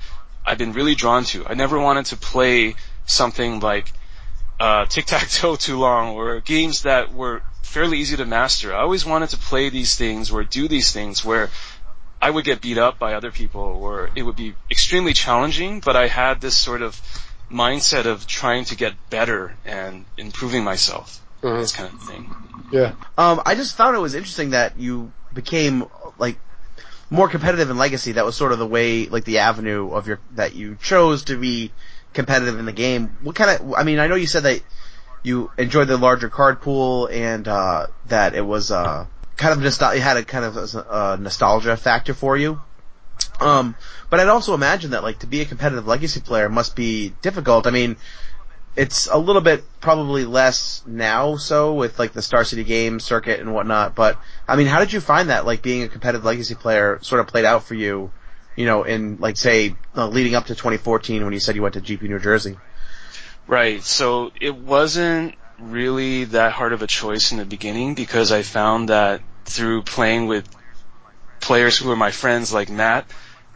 I've been really drawn to. I never wanted to play something like uh, tic-tac-toe too long or games that were fairly easy to master. I always wanted to play these things or do these things where I would get beat up by other people or it would be extremely challenging, but I had this sort of mindset of trying to get better and improving myself. Mhm. This kind of thing. Yeah. Um, I just found it was interesting that you became like more competitive in Legacy. That was sort of the way, like the avenue of your that you chose to be competitive in the game. What kind of? I mean, I know you said that you enjoyed the larger card pool and uh, that it was uh, kind of nostal- it had a kind of a, a nostalgia factor for you. Um, but I'd also imagine that like to be a competitive Legacy player must be difficult. I mean, it's a little bit probably less now so with like the Star City Games circuit and whatnot, but I mean, how did you find that like being a competitive legacy player sort of played out for you, you know, in like say uh, leading up to 2014 when you said you went to GP New Jersey? Right. So it wasn't really that hard of a choice in the beginning because I found that through playing with players who were my friends like Matt,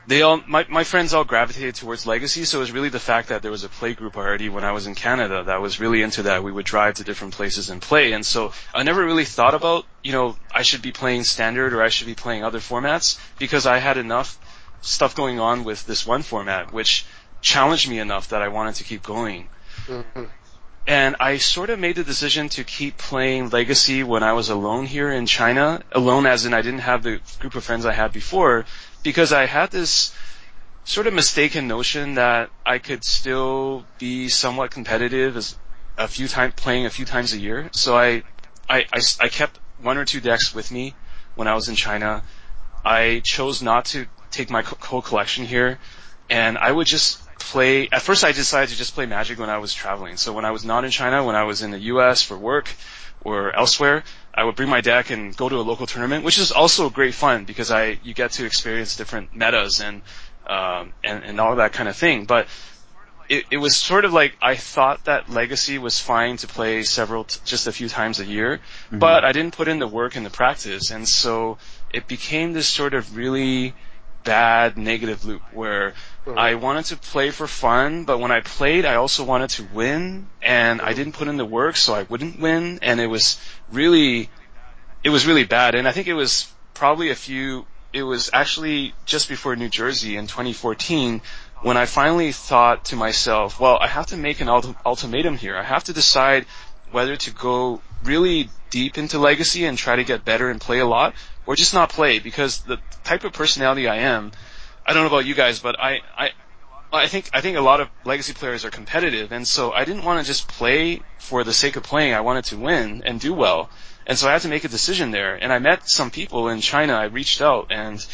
they all my my friends all gravitated towards Legacy, so it was really the fact that there was a play group already when I was in Canada that was really into that. We would drive to different places and play, and so I never really thought about you know I should be playing standard or I should be playing other formats because I had enough stuff going on with this one format, which challenged me enough that I wanted to keep going. Mm-hmm. And I sort of made the decision to keep playing Legacy when I was alone here in China. Alone as in I didn't have the group of friends I had before because I had this sort of mistaken notion that I could still be somewhat competitive as a few times playing a few times a year. So I, I, I, I kept one or two decks with me when I was in China. I chose not to take my whole collection here and I would just play. At first, I decided to just play Magic when I was traveling. So when I was not in China, when I was in the U.S. for work or elsewhere, I would bring my deck and go to a local tournament, which is also great fun because I you get to experience different metas and um, and and all that kind of thing. But it, it was sort of like I thought that Legacy was fine to play several, t- just a few times a year, Mm-hmm. but I didn't put in the work and the practice, and so it became this sort of really bad negative loop where I wanted to play for fun, but when I played, I also wanted to win, and I didn't put in the work, so I wouldn't win, and it was really, it was really bad, and I think it was probably a few, it was actually just before New Jersey in 2014 when I finally thought to myself, well, I have to make an ult- ultimatum here. I have to decide whether to go really deep into Legacy and try to get better and play a lot, or just not play because the type of personality I am, I don't know about you guys, but I, I, I think I think a lot of legacy players are competitive, and so I didn't want to just play for the sake of playing. I wanted to win and do well, and so I had to make a decision there. And I met some people in China. I reached out and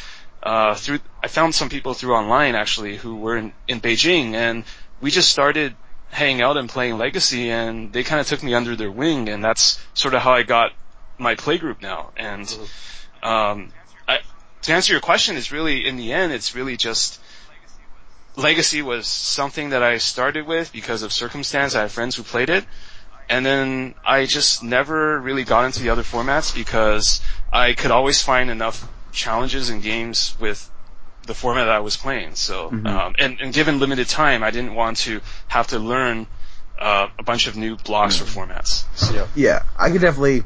uh, through I found some people through online actually who were in, in Beijing, and we just started hanging out and playing Legacy, and they kind of took me under their wing, and that's sort of how I got my play group now. And um, I, to answer your question, is really in the end, it's really just Legacy was something that I started with because of circumstance. I had friends who played it. And then I just never really got into the other formats because I could always find enough challenges and games with the format that I was playing. So, um, and, and given limited time, I didn't want to have to learn uh, a bunch of new blocks or formats. So, Yeah. Yeah, I could definitely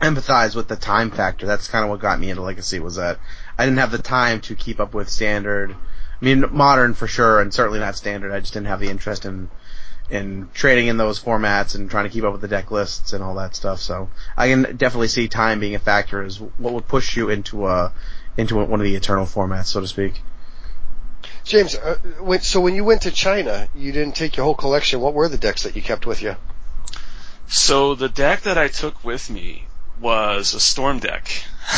empathize with the time factor. That's kind of what got me into Legacy was that I didn't have the time to keep up with standard. I mean, modern for sure, and certainly not standard. I just didn't have the interest in in trading in those formats and trying to keep up with the deck lists and all that stuff. So I can definitely see time being a factor as what would push you into a into one of the eternal formats, so to speak. James, uh, when, so when you went to China, you didn't take your whole collection. What were the decks that you kept with you? So the deck that I took with me was a storm deck.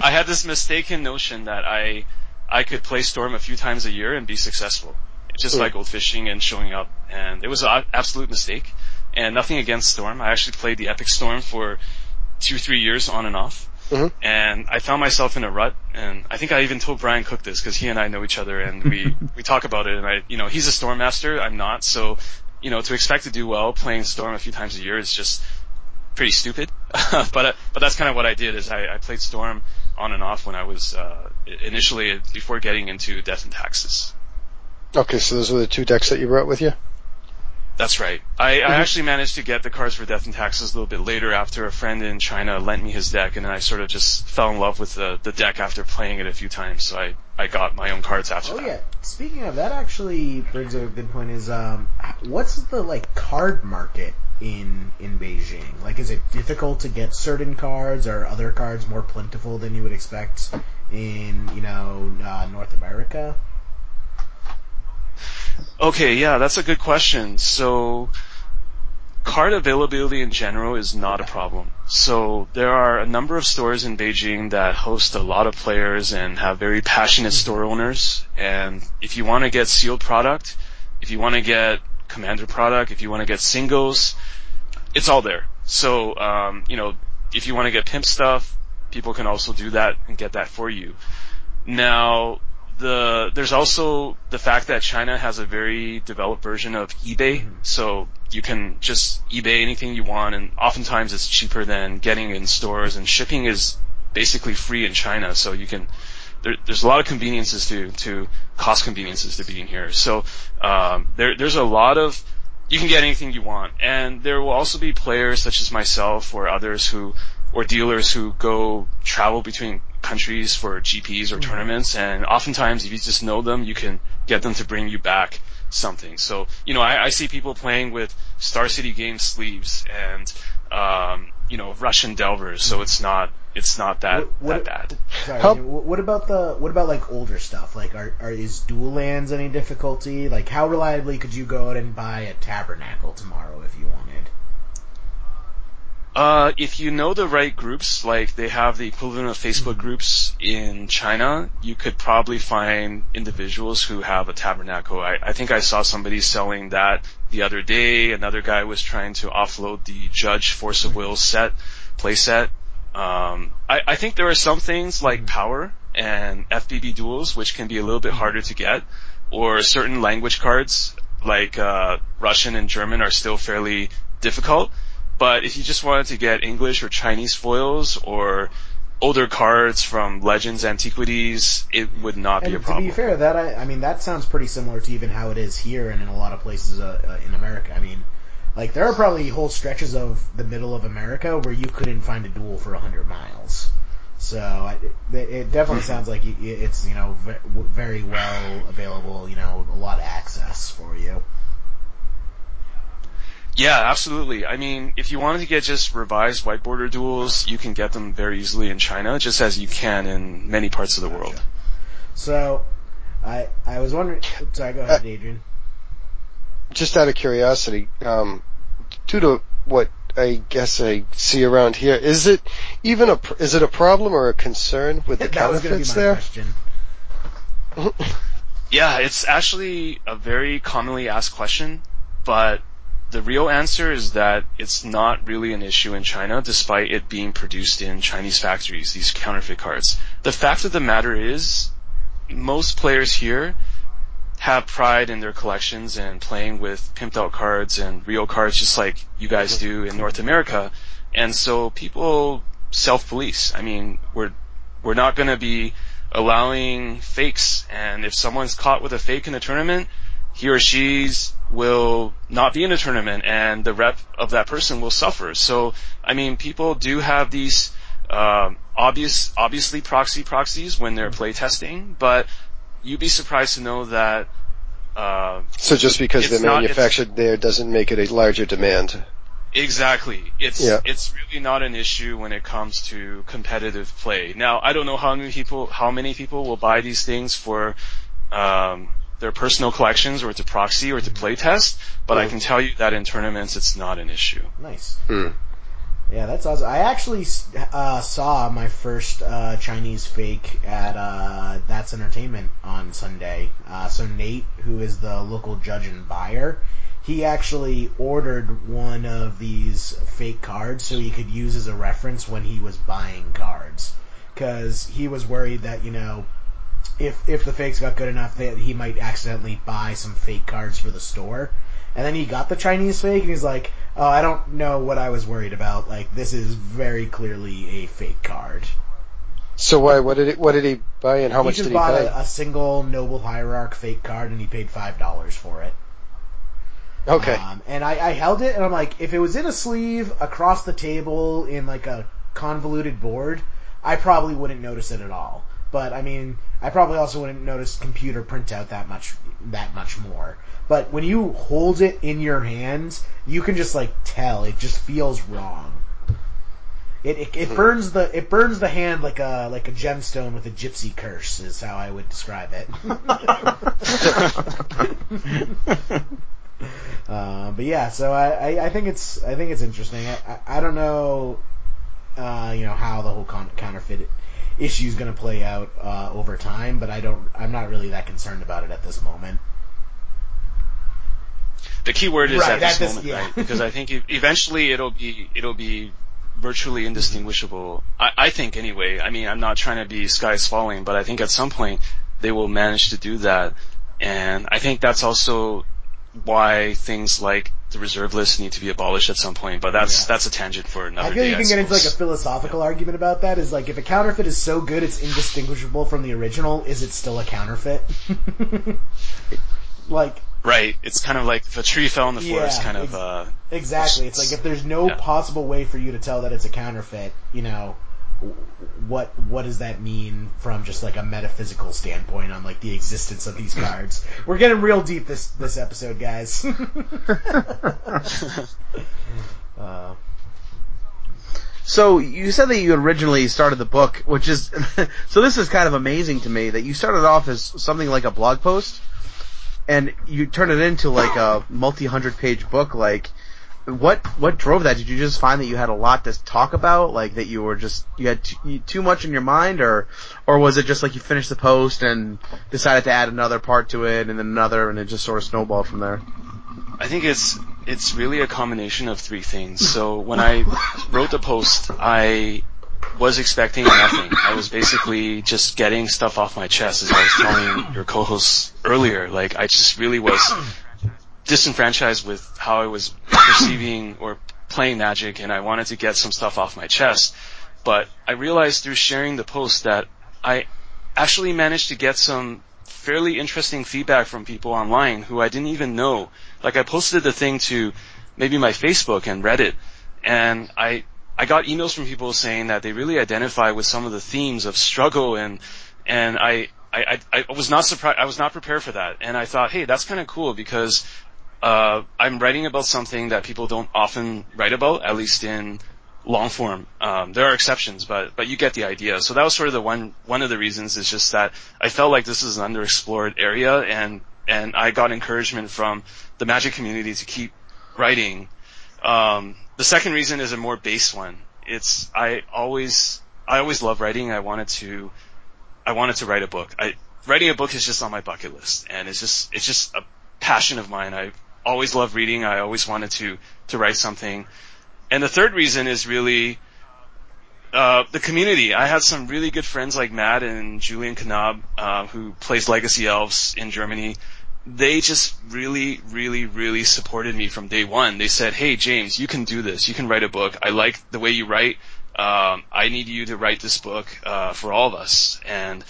I had this mistaken notion that I I could play storm a few times a year and be successful, just Hmm. by gold fishing and showing up. And it was an absolute mistake. And nothing against storm. I actually played the epic storm for two three years on and off. Mhm. And I found myself in a rut, and I think I even told Bryant Cook this because he and I know each other, and we we talk about it. And I, you know, he's a storm master, I'm not, so you know, to expect to do well playing Storm a few times a year is just pretty stupid. but uh, but that's kind of what I did is I, I played Storm on and off when I was uh, initially before getting into Death and Taxes. Okay, so those were the two decks that you brought with you. That's right. I, I actually managed to get the cards for Death and Taxes a little bit later after a friend in China lent me his deck, and then I sort of just fell in love with the, the deck after playing it a few times. So I, I got my own cards after Oh that. yeah. Speaking of that, actually brings up a good point. Is um, what's the like card market in in Beijing? Like, is it difficult to get certain cards? Or other cards more plentiful than you would expect in you know uh, North America? Okay, yeah, that's a good question. So, card availability in general is not a problem. So, there are a number of stores in Beijing that host a lot of players and have very passionate store owners. And if you want to get sealed product, if you want to get commander product, if you want to get singles, it's all there. So, um, you know, if you want to get pimp stuff, people can also do that and get that for you. Now, the there's also the fact that China has a very developed version of eBay, so you can just eBay anything you want, and oftentimes it's cheaper than getting in stores, and shipping is basically free in China, so you can there, there's a lot of conveniences to to cost conveniences to being here. So um, there there's a lot of you can get anything you want, and there will also be players such as myself or others who or dealers who go travel between countries for GPs or tournaments, and oftentimes if you just know them, you can get them to bring you back something. So you know, I, I see people playing with Star City Games sleeves and um, you know Russian Delvers, so it's not it's not that What- what- that bad. Sorry, How- what about the what about like older stuff? Like, are, are is dual lands any difficulty? Like, how reliably could you go out and buy a tabernacle tomorrow if you wanted? Uh, if you know the right groups, like they have the equivalent of Facebook groups in China, you could probably find individuals who have a tabernacle. I, I think I saw somebody selling that the other day. Another guy was trying to offload the Judge Force of Will set, playset. Um, I, I think there are some things like power and FBB duals, which can be a little bit harder to get, or certain language cards like uh, Russian and German are still fairly difficult. But if you just wanted to get English or Chinese foils or older cards from Legends Antiquities, it would not And be a problem. to be fair, that I, I mean that sounds pretty similar to even how it is here and in a lot of places uh, uh, in America. I mean, like there are probably whole stretches of the middle of America where you couldn't find a dual for hundred miles. So I, it, it definitely sounds like it's you know very well available. You know, a lot of access for you. Yeah, absolutely. I mean, if you wanted to get just revised white border duals, you can get them very easily in China, just as you can in many parts of the world. So I I was wondering. Sorry, go ahead, Adrian. Just out of curiosity, um, due to what I guess I see around here, is it even a is it a problem or a concern with the that was be counterfeits my there? question. Yeah, it's actually a very commonly asked question, but the real answer is that it's not really an issue in China despite it being produced in Chinese factories, these counterfeit cards. The fact of the matter is, most players here have pride in their collections and playing with pimped out cards and real cards just like you guys do in North America. And so people self-police. I mean, we're, we're not gonna be allowing fakes and if someone's caught with a fake in a tournament, he or she's will not be in a tournament and the rep of that person will suffer. So, I mean, people do have these, um, obvious, obviously proxy proxies when they're playtesting, but you'd be surprised to know that, uh, So just because they're not- manufactured there doesn't make it a larger demand. Exactly. It's Yeah. it's really not an issue when it comes to competitive play. Now, I don't know how many people how many people will buy these things for um, their personal collections or to proxy or to play test, but I can tell you that in tournaments it's not an issue. Nice. Hmm. Yeah, that's awesome. I actually uh, saw my first uh, Chinese fake at uh, That's Entertainment on Sunday. Uh, so Nate, who is the local judge and buyer, he actually ordered one of these fake cards so he could use as a reference when he was buying cards. Because he was worried that, you know, if if the fakes got good enough, that he might accidentally buy some fake cards for the store. And then he got the Chinese fake, and he's like, "Oh, I don't know what I was worried about. Like, this is very clearly a fake card." So why? What did it? What did he buy and how he much did he bought pay? a, a single Noble Hierarch fake card, and he paid five dollars for it. okay. Um, and I, I held it, and I'm like, if it was in a sleeve across the table in like a convoluted board, I probably wouldn't notice it at all. But I mean, I probably also wouldn't notice computer printout that much that much more. But when you hold it in your hands, you can just like tell it just feels wrong. It, it it burns the it burns the hand like a like a gemstone with a gypsy curse is how I would describe it. Uh, but yeah, so I, I, I think it's I think it's interesting. I, I, I don't know, uh, you know, how the whole con- counterfeit issue is going to play out uh, over time, but I don't. I'm not really that concerned about it at this moment. The key word is Right, at this this- moment, yeah. right? Because I think eventually it'll be it'll be virtually indistinguishable. I, I think anyway. I mean, I'm not trying to be skies falling, but I think at some point they will manage to do that, and I think that's also why things like the reserve lists need to be abolished at some point. But that's Yeah. that's a tangent for another I feel day. you can get into like a philosophical argument about that. Is like if a counterfeit is so good it's indistinguishable from the original, is it still a counterfeit? like right. It's kind of like if a tree fell in the forest, Yeah, kind of. ex- Uh, exactly. It's like if there's no Yeah. possible way for you to tell that it's a counterfeit, you know, what what does that mean from just like a metaphysical standpoint on like the existence of these cards? We're getting real deep this this episode, guys. uh, So you said that you originally started the book, which is so this is kind of amazing to me that you started off as something like a blog post, and you turned it into like a multi-hundred page book. Like, what what drove that? Did you just find that you had a lot to talk about, like that you were just you had too, too much in your mind, or or was it just like you finished the post and decided to add another part to it, and then another, and it just sort of snowballed from there? I think it's it's really a combination of three things. So when I wrote the post, I was expecting nothing. I was basically just getting stuff off my chest, as I was telling your co-hosts earlier. Like I just really was disenfranchised with how I was perceiving or playing Magic, and I wanted to get some stuff off my chest. But I realized through sharing the post that I actually managed to get some fairly interesting feedback from people online who I didn't even know. Like I posted the thing to maybe my Facebook and Reddit, and I I got emails from people saying that they really identify with some of the themes of struggle and and I I, I, I was not surprised I was not prepared for that and I thought hey that's kind of cool because uh, I'm writing about something that people don't often write about at least in long form. Um, there are exceptions, but but you get the idea. So that was sort of the one one of the reasons is just that I felt like this is an underexplored area, and and I got encouragement from the Magic community to keep writing. Um, the second reason is a more base one. It's I always I always love writing. I wanted to I wanted to write a book. I writing a book is just on my bucket list, and it's just it's just a passion of mine. I always loved reading. I always wanted to to write something. And the third reason is really uh, the community. I had some really good friends like Matt and Julian Knab, uh, who plays Legacy Elves in Germany. They just really, really, really supported me from day one. They said, "Hey, James, you can do this. You can write a book. I like the way you write. Um, I need you to write this book uh, for all of us." And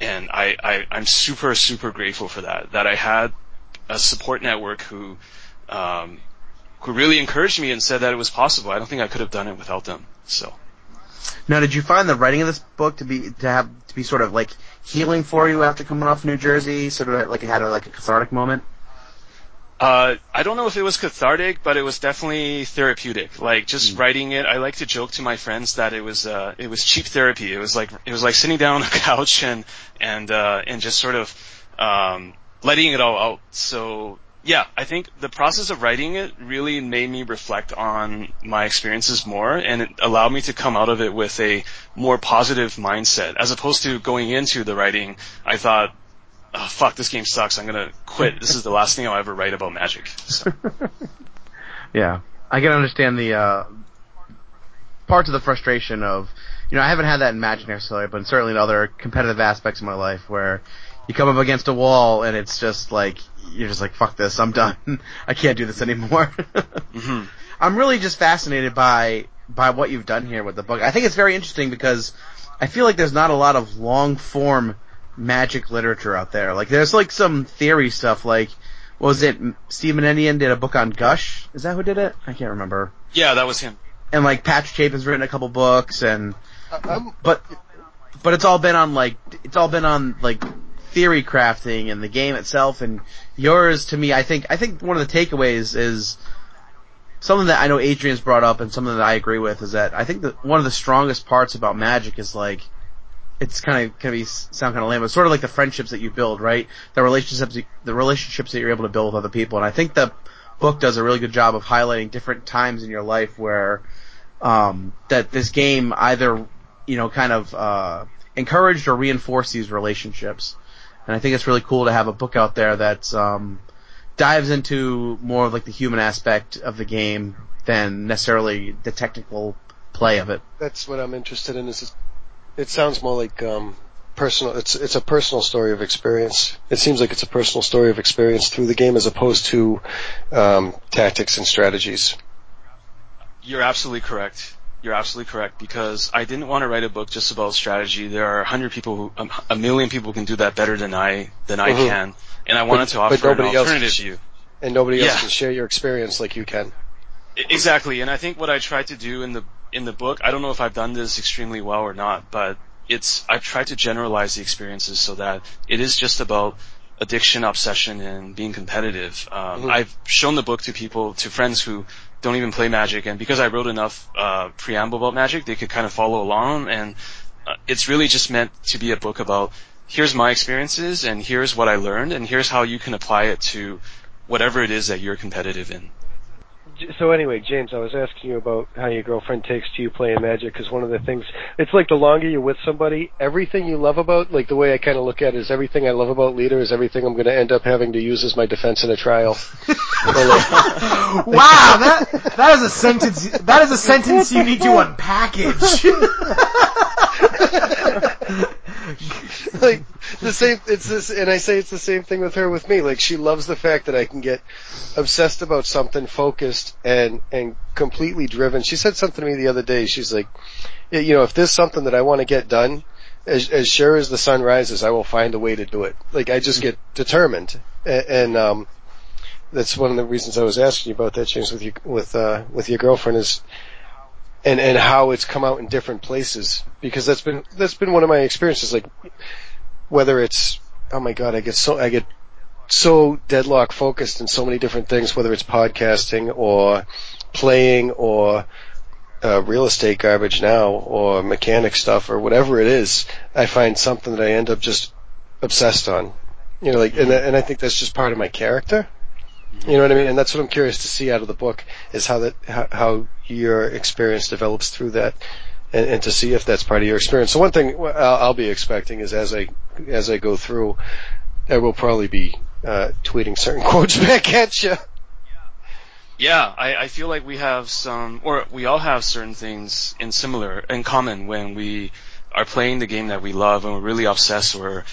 and I, I I'm super, super grateful for that. That I had a support network who um, who really encouraged me and said that it was possible. I don't think I could have done it without them. So. Now, did you find the writing of this book to be to have to be sort of like healing for you after coming off New Jersey? Sort of like it had a, like a cathartic moment. Uh, I don't know if it was cathartic, but it was definitely therapeutic. Like just writing it, I like to joke to my friends that it was uh, it was cheap therapy. It was like it was like sitting down on a couch and and uh, and just sort of um, letting it all out. So yeah, I think the process of writing it really made me reflect on my experiences more, and it allowed me to come out of it with a more positive mindset, as opposed to going into the writing. I thought, oh, "Fuck, this game sucks. I'm gonna quit. This is the last thing I'll ever write about Magic." So, Yeah, I can understand the uh, parts of the frustration of, you know, I haven't had that in Magic necessarily, but certainly in other competitive aspects of my life where you come up against a wall and it's just like you're just like fuck this, I'm done. I can't do this anymore. mhm. I'm really just fascinated by by what you've done here with the book. I think it's very interesting because I feel like there's not a lot of long form magic literature out there. Like there's like some theory stuff like was it Stephen Menendian did a book on Gush? Is that who did it? I can't remember. yeah, that was him. And like Patrick Chapin's written a couple books and I- I'm, but but it's all been on like it's all been on like theory crafting and the game itself and yours to me I think I think one of the takeaways is something that I know Adrian's brought up and something that I agree with is that I think that one of the strongest parts about magic is like it's kind of kind of sound kind of lame, but sort of like the friendships that you build, right? The relationships, the relationships that you're able to build with other people, and I think the book does a really good job of highlighting different times in your life where um, that this game either you know kind of uh, encouraged or reinforced these relationships, and I think it's really cool to have a book out there that's um, dives into more of like the human aspect of the game than necessarily the technical play of it. that's what I'm interested in. Is it sounds more like um, personal. It's it's a personal story of experience. It seems like it's a personal story of experience through the game as opposed to um, tactics and strategies. You're absolutely correct. You're absolutely correct because I didn't want to write a book just about strategy. There are a hundred people who, um, a million people can do that better than I than I Mhm. can, and I wanted to but offer an alternative can- view. And nobody else Yeah. can share your experience like you can. I- Exactly, and I think what I tried to do in the in the book, I don't know if I've done this extremely well or not, but it's I've tried to generalize the experiences so that it is just about addiction, obsession, and being competitive. Um, Mhm. I've shown the book to people, to friends who don't even play Magic, and because I wrote enough uh, preamble about Magic, they could kind of follow along, and uh, it's really just meant to be a book about here's my experiences, and here's what I learned, and here's how you can apply it to whatever it is that you're competitive in. So anyway, James, I was asking you about how your girlfriend takes to you playing Magic because one of the things, it's like the longer you're with somebody, everything you love about, like the way I kind of look at it is everything I love about Leader is everything I'm going to end up having to use as my defense in a trial. Or like- wow, that that is a sentence. That is a sentence you need to unpackage. like the same it's this and I say it's the same thing with her with me. Like she loves the fact that I can get obsessed about something, focused and and completely driven. She said something to me the other day. She's like, you know, if there's something that I want to get done, as as sure as the sun rises, I will find a way to do it. Like I just get determined. And, and um that's one of the reasons I was asking you about that, James, with you with uh with your girlfriend is and and how it's come out in different places because that's been that's been one of my experiences like whether it's oh my god I get so I get so deadlock focused in so many different things whether it's podcasting or playing or uh, real estate garbage now or mechanic stuff or whatever it is I find something that I end up just obsessed on. You know like and and I think that's just part of my character you know what I mean? And that's what I'm curious to see out of the book is how that how, your experience develops through that, and, and to see if that's part of your experience. So one thing I'll, I'll be expecting is as I as I go through, I will probably be uh, tweeting certain quotes back at you. Yeah, I, I feel like we have some, or we all have certain things in similar, in common when we are playing the game that we love and we're really obsessed or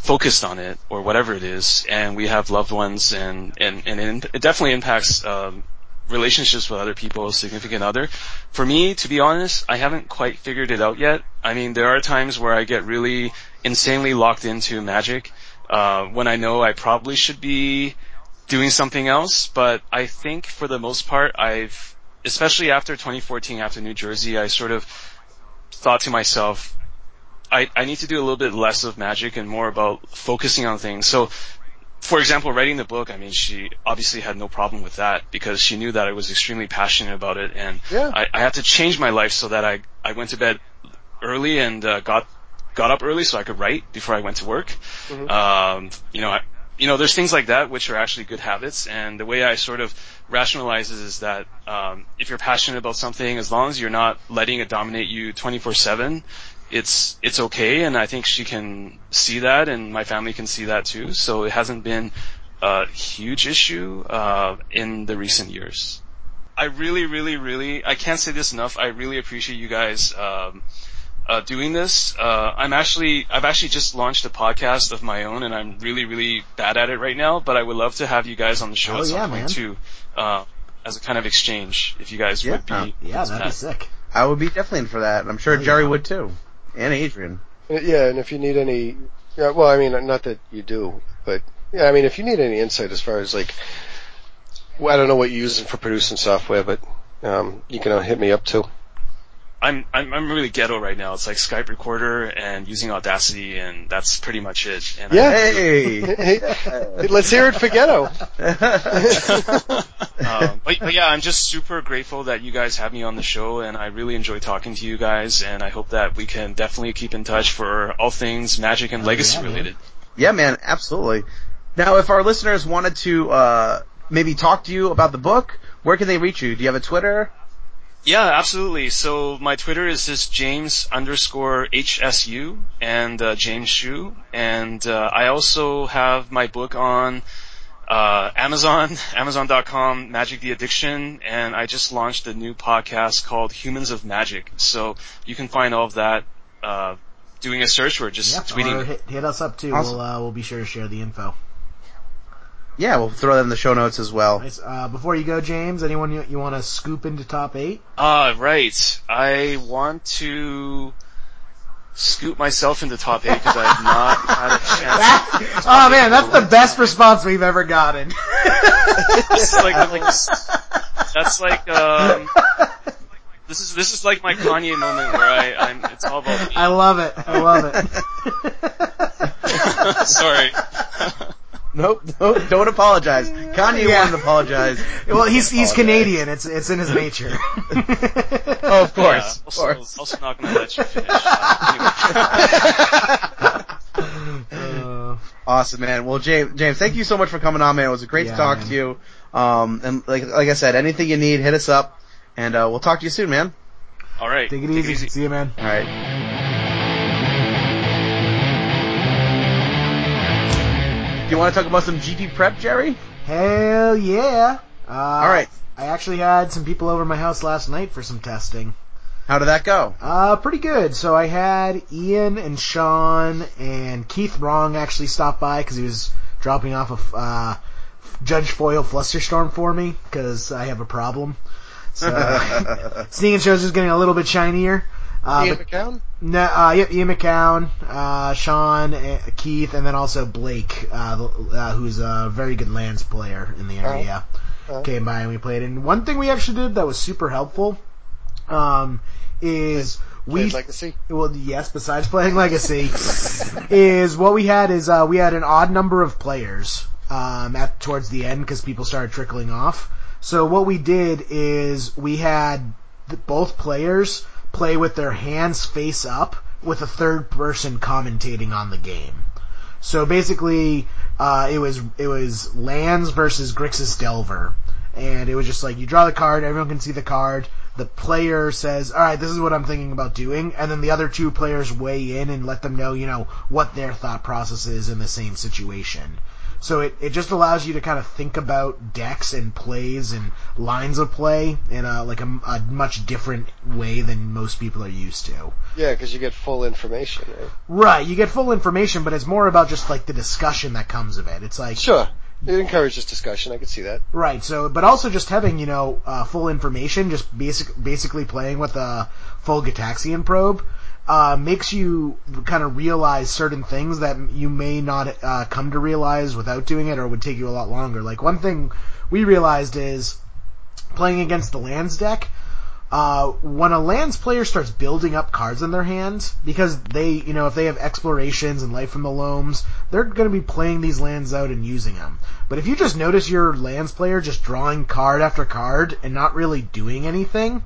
focused on it or whatever it is, and we have loved ones and, and, and it definitely impacts, um, relationships with other people, significant other. For me, to be honest, I haven't quite figured it out yet. I mean, there are times where I get really insanely locked into magic, uh, when I know I probably should be doing something else, but I think for the most part, I've, especially after 2014, after New Jersey, I sort of thought to myself, I, I need to do a little bit less of magic and more about focusing on things. So, for example, writing the book, I mean, she obviously had no problem with that because she knew that I was extremely passionate about it and Yeah. I, I had to change my life so that I, I went to bed early and uh, got got up early so I could write before I went to work. Um, you know, I, you know, there's things like that which are actually good habits, and the way I sort of rationalize is that um, if you're passionate about something, as long as you're not letting it dominate you 24/7, it's it's okay. And I think she can see that, and my family can see that too. So it hasn't been a huge issue uh, in the recent years. I really, really, really, I can't say this enough. I really appreciate you guys um, uh, doing this. Uh, I'm actually, I've actually just launched a podcast of my own, and I'm really, really bad at it right now. But I would love to have you guys on the show Oh, at some yeah, point man. too, uh, as a kind of exchange. If you guys Yeah. would be, yeah, that'd be sick. I would be definitely in for that. I'm sure Oh, Jerry yeah. would too. And Adrian. Yeah, and if you need any, yeah, well, I mean, not that you do, but yeah, I mean, if you need any insight as far as like, well, I don't know what you're using for producing software, but um, you can uh, hit me up too. I'm, I'm I'm really ghetto right now. It's like Skype recorder and using Audacity, and that's pretty much it. And I- Yeah. Hey! Hey, hey, let's hear it for Ghetto. um, but, but yeah, I'm just super grateful that you guys have me on the show, and I really enjoy talking to you guys. And I hope that we can definitely keep in touch for all things magic and legacy yeah, man. related. Yeah, man, absolutely. Now, if our listeners wanted to uh, maybe talk to you about the book, where can they reach you? Do you have a Twitter? Yeah, absolutely. So my Twitter is just James underscore HSU and uh, James Hsu, and uh, I also have my book on uh, Amazon, Amazon.com, Magic the Addiction, and I just launched a new podcast called Humans of Magic. So you can find all of that uh, doing a search or just Yep, tweeting. or hit, hit us up too. Awesome. We'll uh, we'll be sure to share the info. Yeah, we'll throw that in the show notes as well. Nice. Uh, before you go, James, anyone you, you want to scoop into top eight? Ah, right. I want to scoop myself into top eight because I've not had a chance. oh man, that's the best response we've ever gotten. It's like, like that's like um, this is this is like my Kanye moment where I I'm it's all about me. I love it. I love it. Sorry. Nope, nope, don't apologize. Kanye Yeah. wanted to apologize. well, he's he's Apologize. Canadian. It's it's in his nature. Oh, of Yeah, course, of also, course. also not gonna let you finish. Uh, anyway. Uh, Awesome, man. Well, James, James, thank you so much for coming on, man. It was great Yeah, to talk man. to you. Um, and like, like I said, anything you need, hit us up, and uh, we'll talk to you soon, man. All right. take it easy. See you, man. All right. You want to talk about some GP prep, Jerry? Hell yeah. Uh, All right. I actually had some people over my house last night for some testing. How did that go? Uh, pretty good. So I had Ian and Sean and Keith Wrong actually stop by because he was dropping off a uh, Judge Foil Flusterstorm for me because I have a problem. So Sneak and Shows is getting a little bit shinier. Uh, Ian but McCown? no, uh, yep, Ian McCown, uh, Sean, uh, Keith, and then also Blake, uh, uh, who's a very good lands player in the area, came by and we played. And one thing we actually did that was super helpful, um, is we Legacy? well, yes, besides playing Legacy, is what we had is uh, we had an odd number of players um, at towards the end because people started trickling off. So what we did is we had both players play with their hands face up with a third person commentating on the game. So basically, uh, it was it was lands versus Grixis Delver, and it was just like you draw the card, everyone can see the card. The player says, "All right, this is what I'm thinking about doing," and then the other two players weigh in and let them know, you know, what their thought process is in the same situation. So it, it just allows you to kind of think about decks and plays and lines of play in a like a, a much different way than most people are used to. Yeah, because you get full information, right? Right, you get full information, but it's more about just like the discussion that comes of it. It's like Sure. It encourages discussion. I could see that. right, so but also just having you know uh, full information, just basic basically playing with a full Gitaxian probe. Uh, makes you kind of realize certain things that you may not uh, come to realize without doing it, or would take you a lot longer. Like one thing we realized is playing against the lands deck. Uh, when a lands player starts building up cards in their hands, because they, you know, if they have explorations and life from the loams, they're going to be playing these lands out and using them. But if you just notice your lands player just drawing card after card and not really doing anything,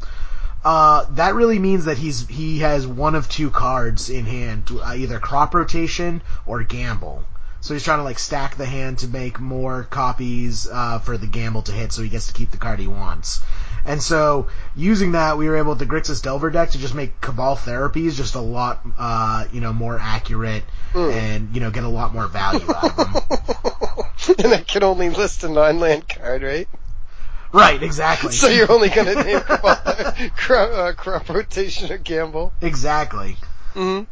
uh, that really means that he's he has one of two cards in hand, uh, either crop rotation or gamble. So he's trying to like stack the hand to make more copies uh, for the gamble to hit, so he gets to keep the card he wants. And so using that, we were able with the Grixis Delver deck to just make Cabal therapies just a lot, uh, you know, more accurate and you know get a lot more value out of them. and I can only list a non-land card, right? Right, exactly. So you're only going to name crop, uh, crop rotation or gamble. exactly. Mm-hmm.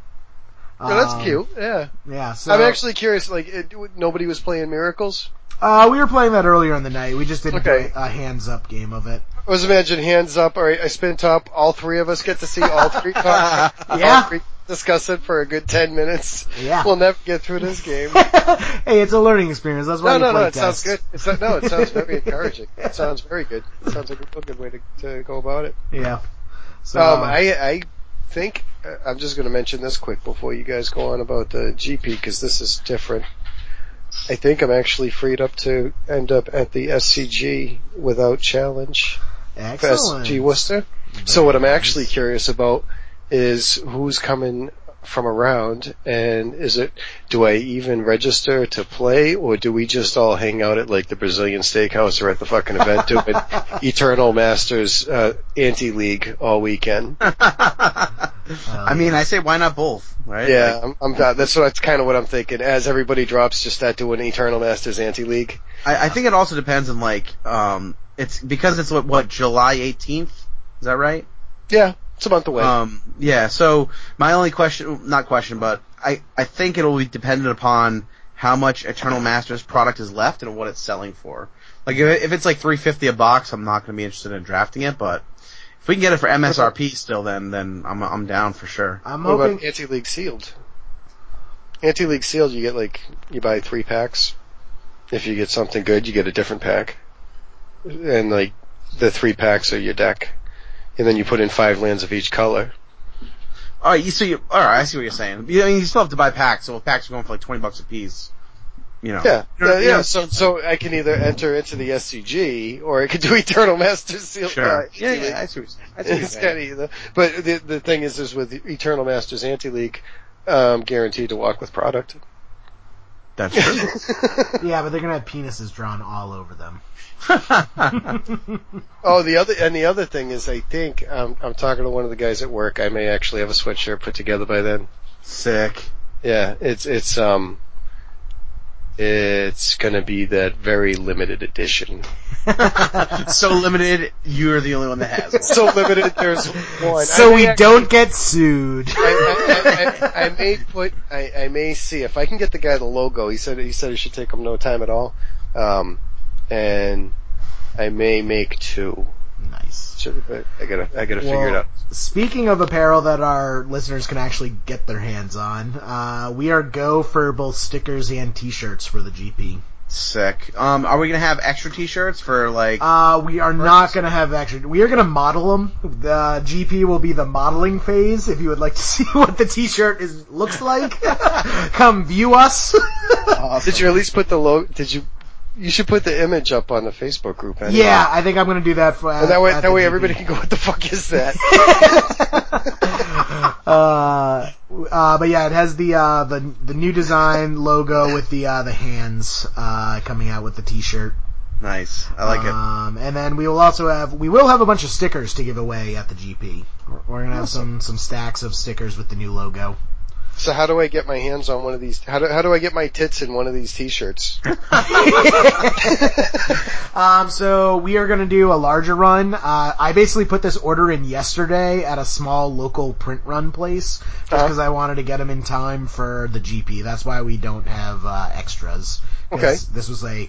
Yeah, that's Um, cute. Yeah. Yeah. So I'm actually curious. Like, it, nobody was playing miracles. Uh, we were playing that earlier in the night. We just didn't Okay. play a hands up game of it. I was imagining hands up. All right, I spin top. All three of us get to see all three cards. Yeah. All three discuss it for a good ten minutes. Yeah. We'll never get through this game. hey, it's a learning experience. That's why No, no, play no. It sounds good. It's not, no, it sounds very encouraging. It sounds very good. It sounds like a good way to, to go about it. Yeah. So Um, I, I think uh, I'm just going to mention this quick before you guys go on about the GP because this is different. I think I'm actually freed up to end up at the SCG without challenge for excellent. SCG Worcester. So what I'm actually curious about is who's coming from around and is it, do I even register to play or do we just all hang out at like the Brazilian steakhouse or at the fucking event doing Eternal Masters, uh, anti-league all weekend? I mean, I say why not both, right? Yeah, Like, I'm, I'm that, that's what, that's kind of what I'm thinking. As everybody drops, just start doing Eternal Masters anti-league. I, I think it also depends on like, um, it's because it's what, what July 18th. Is that right? Yeah. It's a month away. Um, yeah. So my only question, not question, but I I think it'll be dependent upon how much Eternal Masters product is left and what it's selling for. Like if, if it's like three fifty a box, I'm not going to be interested in drafting it. But if we can get it for MSRP still, then then I'm I'm down for sure. I'm what hoping. anti-league sealed? Anti-league sealed, you get like you buy three packs. If you get something good, you get a different pack, and like the three packs are your deck, and then you put in five lands of each color. All right, you so you all right? I see what you're saying. You, I mean, you still have to buy packs, so packs are going for like twenty bucks a piece, you know. Yeah, You know, yeah. you know, So so I can either enter into the SCG or I could do Eternal Masters sealed. Sure. uh, Yeah, yeah. I see what you're saying. I see what you're It's kind of either. But the the thing is, is with Eternal Masters Anti League, um, guaranteed to walk with product. That's true. Yeah, but they're gonna have penises drawn all over them. Oh, the other and the other thing is, I think um, I'm talking to one of the guys at work. I may actually have a sweatshirt put together by then. Sick. Yeah, it's it's um, it's gonna be that very limited edition. so limited, you're the only one that has one. So limited, there's one. so I we actually- don't get sued. I, I, I, I may put, I, I may see if I can get the guy the logo. He said he said it should take him no time at all, um, and I may make two. Nice. Should- but I gotta, I gotta figure it out. Speaking of apparel that our listeners can actually get their hands on, uh, we are go for both stickers and t-shirts for the GP. Sick. Um, are we gonna have extra T-shirts for like? Uh, we are not going to have actually. We are going to model them. The GP will be the modeling phase. If you would like to see what the T-shirt is looks like, come view us. awesome. Did you at least put the logo? Did you? You should put the image up on the Facebook group. Anyway. yeah, I think I'm going to do that for. And that way, that way everybody can go. What the fuck is that? uh, uh, but yeah, it has the uh, the the new design logo with the uh, the hands uh, coming out with the T-shirt. Nice. I like it. Um, and then we will also have we will have a bunch of stickers to give away at the GP. We're, we're gonna have some some stacks of stickers with the new logo. So how do I get my hands on one of these? How do how do I get my tits in one of these T-shirts? Um, so we are gonna do a larger run. Uh, I basically put this order in yesterday at a small local print run place, just Uh-huh. because I wanted to get them in time for the GP. That's why we don't have uh, extras. 'Cause Okay. This was a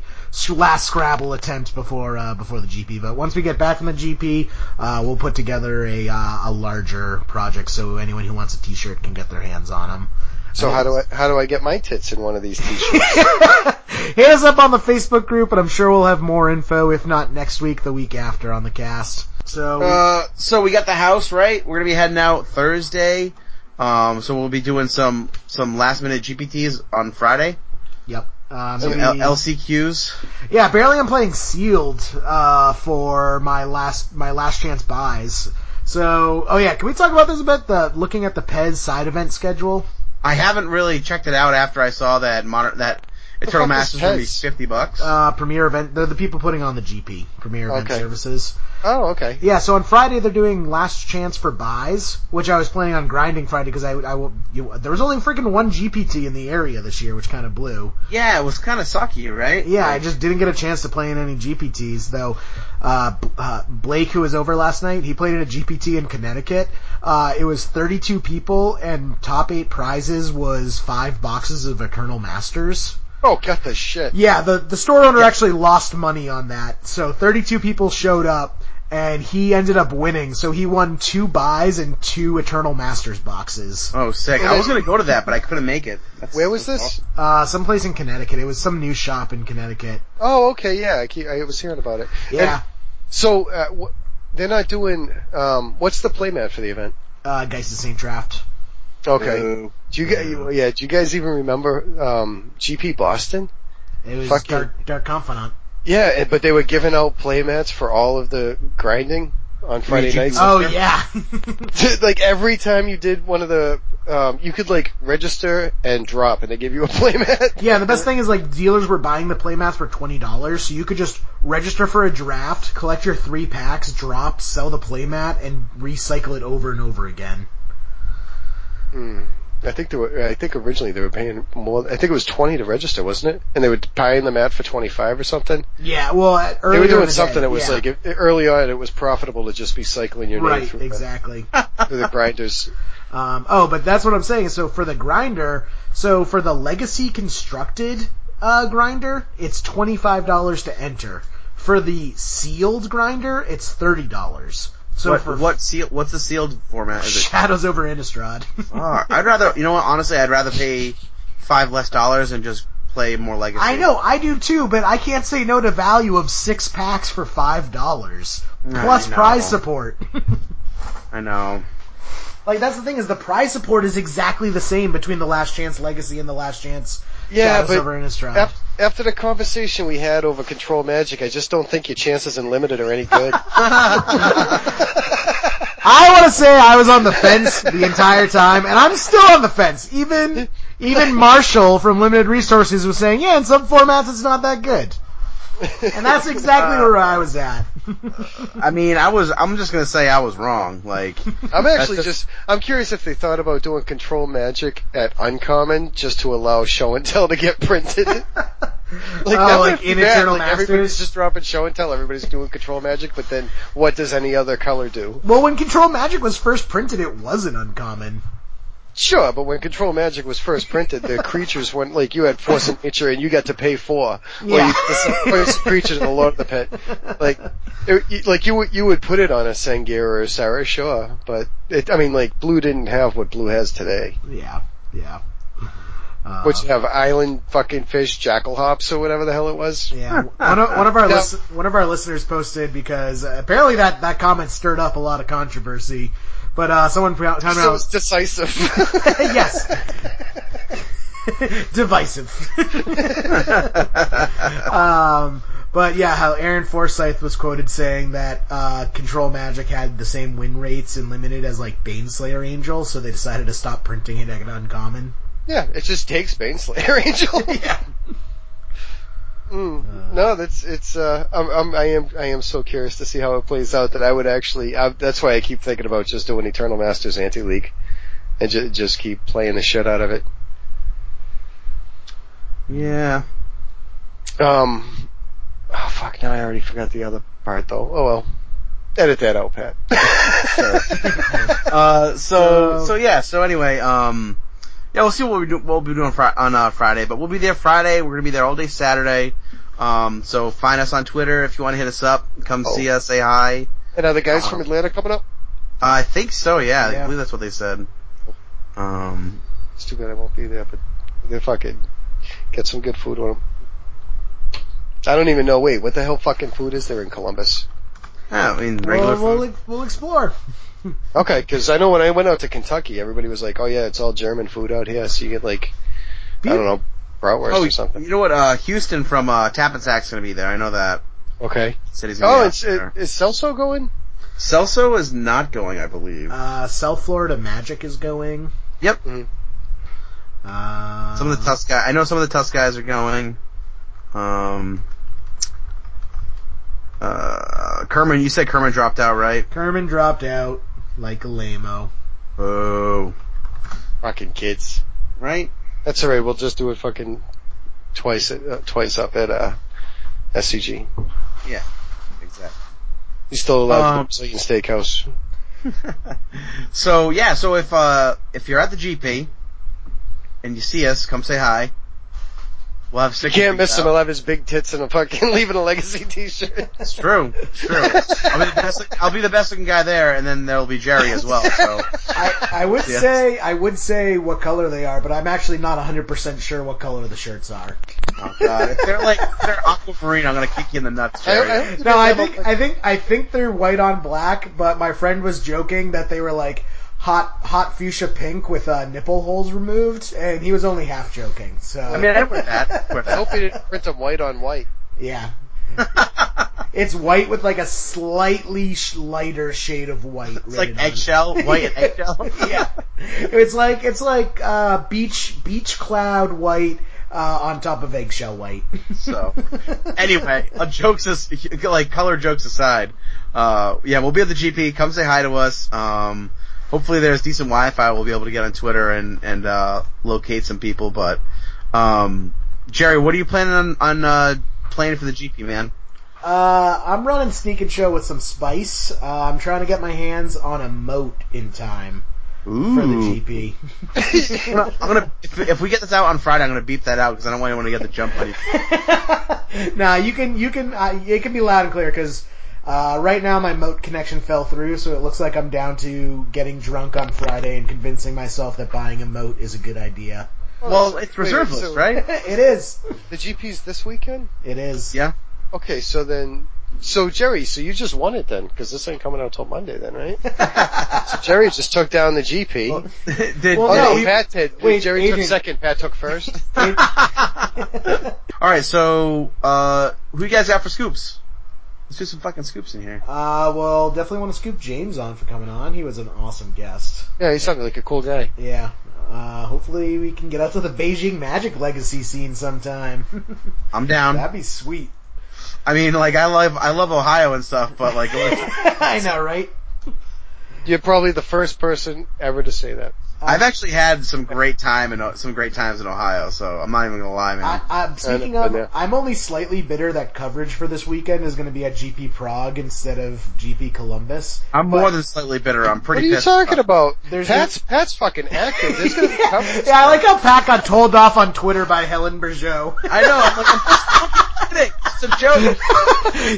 last Scrabble attempt before uh, before the GP. But once we get back from the GP, uh, we'll put together a uh, a larger project so anyone who wants a T-shirt can get their hands on them. So how do I how do I get my tits in one of these T-shirts? Hit us up on the Facebook group, and I'm sure we'll have more info, if not next week, the week after on the cast. So, Uh, so we got the house right. We're gonna be heading out Thursday. Um, so we'll be doing some some last minute GPTs on Friday. yep. Um, Some we- L- LCQs. yeah, barely. I'm playing sealed uh, for my last my last chance buys. So, oh yeah, can we talk about this a bit? The looking at the Pez side event schedule. I haven't really checked it out after I saw that moder- that Eternal fuck is Masters gonna be fifty bucks. Uh, Premier event. They're the people putting on the GP Premier Event Okay. Services. oh, okay. Yeah, so on Friday they're doing last chance for buys, which I was planning on grinding Friday because I, I will. You, there was only freaking one GPT in the area this year, which kind of blew. yeah, it was kind of sucky, right? Yeah, I just didn't get a chance to play in any GPTs though. Uh, B- uh, Blake, who was over last night, he played in a GPT in Connecticut. Uh, it was 32 people, and top eight prizes was five boxes of Eternal Masters. Oh, got the shit. Yeah, the the store owner actually lost money on that. So 32 people showed up, and he ended up winning. So he won two buys and two Eternal Masters boxes. Oh, sick! I was gonna go to that, but I couldn't make it. That's, Where was this? awesome. Uh, someplace in Connecticut. It was some new shop in Connecticut. Oh, okay, yeah. I, keep, I was hearing about it. Yeah, And so uh, wh- they're not doing. Um, what's the playmat for the event? uh, Geist of Saint Traft. Okay. Boo. Do you guys? Yeah. Do you guys even remember um, GP Boston? It was Fucking- Dark, Dark Confidant. Yeah, but they were giving out playmats for all of the grinding on Friday GP nights. Oh yeah. like every time you did one of the, um, you could like register and drop, and they give you a playmat. yeah, the best thing is like dealers were buying the playmats for twenty dollars, so you could just register for a draft, collect your three packs, drop, sell the playmat, and recycle it over and over again. Hmm. I think they were. I think originally they were paying more. I think it was twenty to register, wasn't it? And they were buying them out for twenty five or something. Yeah, well, uh, They earlier were in doing the something day, that was yeah. like early on. It was profitable to just be cycling your name right, through, the- exactly. through the grinders. Um, oh, but that's what I'm saying. So for the grinder, so for the legacy constructed uh, grinder, it's twenty five dollars to enter. For the sealed grinder, it's thirty dollars. So what, for what seal? What's the sealed format? Is it? Shadows over Innistrad. Oh, I'd rather. You know what? Honestly, I'd rather pay five less dollars and just play more legacy. I know, I do too, but I can't say no to value of six packs for five dollars plus prize support. I know. like that's the thing is the prize support is exactly the same between the Last Chance Legacy and the Last Chance Yeah, Shadows but over Innistrad. af- after the conversation we had over Control Magic, I just don't think your chances in limited are any good. I want to say I was on the fence the entire time, and I'm still on the fence. Even even Marshall from Limited Resources was saying, yeah, in some formats it's not that good. And that's exactly uh, where I was at. I mean, I was. I'm just gonna say I was wrong. Like, I'm actually That's just, I'm curious if they thought about doing Control Magic at Uncommon just to allow Show and Tell to get printed. like, Oh, that like in bad. Eternal like, everybody's just dropping Show and Tell, everybody's doing Control Magic, but then what does any other color do? well, when Control Magic was first printed, it wasn't uncommon. Sure, but when Control Magic was first printed, the creatures went like you had Force of Nature and you got to pay four. Yeah. Or you the first creature in the Lord of the Pit. Like, it, like you would you would put it on a Sengir or a Serra, sure, but it, I mean, like Blue didn't have what Blue has today. Yeah, yeah. Uh, Which have island fucking fish, jackal hops, or whatever the hell it was. Yeah, one of, one of our one of our listeners posted because apparently that that comment stirred up a lot of controversy. But uh, someone out talking So about it's decisive. yes, divisive. um, but yeah, how Aaron Forsythe was quoted saying that uh, Control Magic had the same win rates in limited as like Baneslayer Angel, so they decided to stop printing it at uncommon. yeah, it just takes Baneslayer Angel. yeah. Mm. no, that's it's. Uh, I'm, I'm, I am I am so curious to see how it plays out that I would actually. I, that's why I keep thinking about just doing Eternal Masters Anti League, and ju- just keep playing the shit out of it. yeah. Um, oh fuck! Now I already forgot the other part though. Oh well, edit that out, Pat. Uh, so, So- yeah. So anyway, um, yeah, we'll see what we do. What we'll be doing fri- on uh, Friday, but we'll be there Friday. We're gonna be there all day Saturday. Um, so find us on Twitter if you want to hit us up. Come Oh. see us. Say hi. and are the guys Uh-huh. from Atlanta coming up? I think so. Yeah, Yeah. I believe that's what they said. Um, It's too bad I won't be there, but they fucking get some good food on them. I don't even know. Wait, what the hell fucking food is there in Columbus? yeah, I mean regular We'll, food. we'll, we'll explore. Okay, because I know when I went out to Kentucky, everybody was like, "Oh yeah, it's all German food out here." So you get like, I don't know, bratwurst Oh, or something. you know what? Uh, Houston from uh, Tap and Sack's gonna be there. I know that. Okay. Said he's gonna Oh, be it's out it, there. is Celso going? Celso is not going, I believe. Uh, South Florida Magic is going. yep. Uh, Some of the Tusk guys. I know some of the Tusk guys are going. Um. Uh, Kerman, you said Kerman dropped out, right? Kerman dropped out like a lamo. Oh. Fucking kids. Right? That's alright. We'll just do it fucking twice at, uh, twice up at uh, SCG. Yeah, exactly. He's still allowed Um, to Brazilian steakhouse. so yeah, so if uh if you're at the GP and you see us, come say hi. We'll have You can't miss him. He'll have his big tits and a fucking leaving a legacy T-shirt. It's true. It's true. I'll be the best. I'll be the best looking guy there, and then there'll be Jerry as well. So I, I would Yes. say I would say what color they are, but I'm actually not 100% sure what color the shirts are. oh god, if they're like if they're aquamarine, I'm gonna kick you in the nuts, Jerry. I- I- No, I think I think I think they're white on black, but my friend was joking that they were like hot hot fuchsia pink with uh, nipple holes removed, and he was only half joking. So I mean, I wear that. I hope he didn't print them white on white. yeah, it's white with like a slightly sh- lighter shade of white. It's like written on. eggshell, white and eggshell. yeah, it's like it's like uh, beach beach cloud white uh, on top of eggshell white. So, anyway, uh, jokes as like color jokes aside, uh, yeah, we'll be at the GP. Come say hi to us. Um, hopefully there's decent Wi-Fi. We'll be able to get on Twitter and and uh, locate some people. But um, Jerry, what are you planning on on uh, playing for the GP, man? Uh, I'm running Sneak and Show with some spice. Uh, I'm trying to get my hands on a moat in time Ooh. for the GP. I'm gonna, I'm gonna if, if we get this out on Friday, I'm gonna beep that out because I don't want anyone to get the jump on you. nah, you can you can uh, it can be loud and clear because uh, right now my moat connection fell through, so it looks like I'm down to getting drunk on Friday and convincing myself that buying a moat is a good idea. Well, it's reserveless, so- right? it is. The GP's this weekend? It is. Yeah. Okay, so then, so Jerry, so you just won it then, because this ain't coming out till Monday then, right? so Jerry just took down the GP. Did, Well, oh no, no, he- Pat did. wait, Jerry Adrian- took second, Pat took first. All right, so uh, who you guys got for scoops? Let's do some fucking scoops in here. Uh, well, definitely want to scoop James on for coming on. He was an awesome guest. yeah, he sounded like a cool guy. Yeah. Uh, hopefully we can get out to the Beijing Magic Legacy scene sometime. I'm down. That'd be sweet. I mean, like I love I love Ohio and stuff, but like I know, right? You're probably the first person ever to say that. I've actually had some great time and some great times in Ohio, so I'm not even gonna lie, man. I, I'm speaking of, yeah. I'm only slightly bitter that coverage for this weekend is going to be at GP Prague instead of GP Columbus. I'm but- more than slightly bitter. I'm pretty. What are you pissed talking about? There's Pat's Pat's fucking active. There's gonna be coverage. yeah, I like how Pat got told off on Twitter by Helene Bergeot. I know. I'm like, I'm just kidding. It's a joke.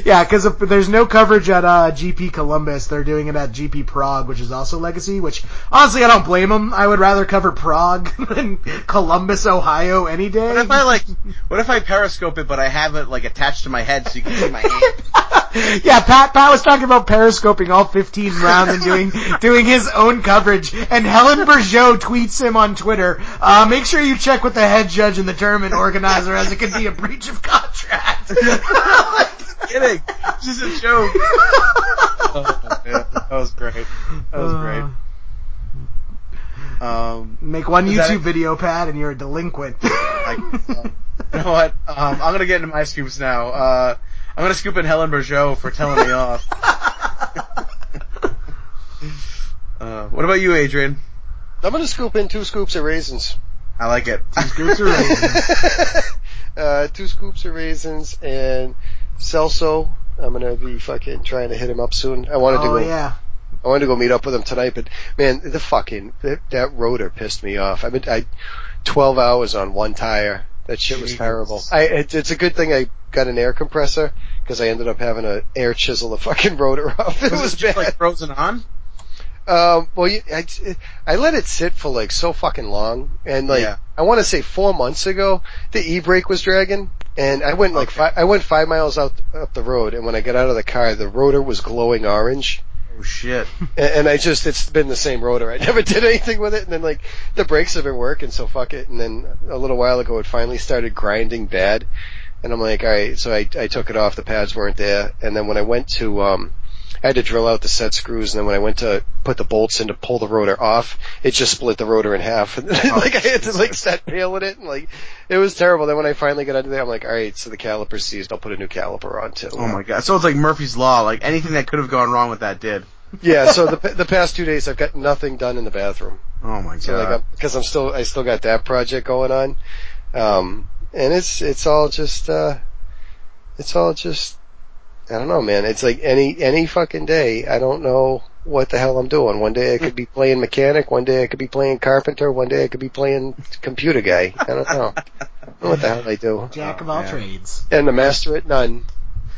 yeah, because there's no coverage at uh, GP Columbus. They're doing it at GP Prague, which is also Legacy. Which honestly, I don't blame them. I would rather cover Prague than Columbus, Ohio, any day. What if I like? What if I periscope it, but I have it like attached to my head so you can see my hand? yeah, Pat Pat was talking about periscoping all 15 rounds and doing doing his own coverage. And Helene Bergeot tweets him on Twitter. Uh, make sure you check with the head judge and the tournament organizer, as it could be a breach of contract. kidding. It's just a joke. oh. That was great. That was great. Um, Make one Is that YouTube video, Pat, and you're a delinquent. I, uh, you know what? Um, I'm gonna get into my scoops now. Uh, I'm gonna scoop in Helene Bergeot for telling me off. Uh, what about you, Adrian? I'm gonna scoop in two scoops of raisins. I like it. Two Scoops of raisins? uh, two scoops of raisins and Celso. I'm gonna be fucking trying to hit him up soon. I wanted to oh go. yeah. I wanted to go meet up with him tonight, but man, the fucking that, that rotor pissed me off. I mean, I 12 hours on one tire. That shit was terrible. I it, it's a good thing I got an air compressor because I ended up having to air chisel the fucking rotor off. It was, it just bad. like frozen on? Um, well, I, I let it sit for like so fucking long, and like Yeah. I want to say four months ago, the e-brake was dragging, and I went like Okay. five, I went five miles out up the road, and when I got out of the car, the rotor was glowing orange, Oh shit. and, and I just it's been the same rotor. I never did anything with it, and then like the brakes have been working, so fuck it. And then a little while ago, it finally started grinding bad, and I'm like, all right, so I I took it off. The pads weren't there, and then when I went to um. I had to drill out the set screws, and then when I went to put the bolts in to pull the rotor off, it just split the rotor in half. And then, like I had to like set pail in it, and like it was terrible. Then when I finally got under there, I'm like, all right, so the caliper's seized. I'll put a new caliper on too. Oh my god. So it's like Murphy's Law. Like anything that could have gone wrong with that did. Yeah. So the the past two days, I've got nothing done in the bathroom. Oh my So like, god. because I'm still, I still got that project going on, um, and it's it's all just, uh, it's all just, I don't know, man. It's like any any fucking day. I don't know what the hell I'm doing. One day I could be playing mechanic. One day I could be playing carpenter. One day I could be playing computer guy. I don't know. I don't know what the hell I do. Jack Oh, of all man. trades. And the master at none.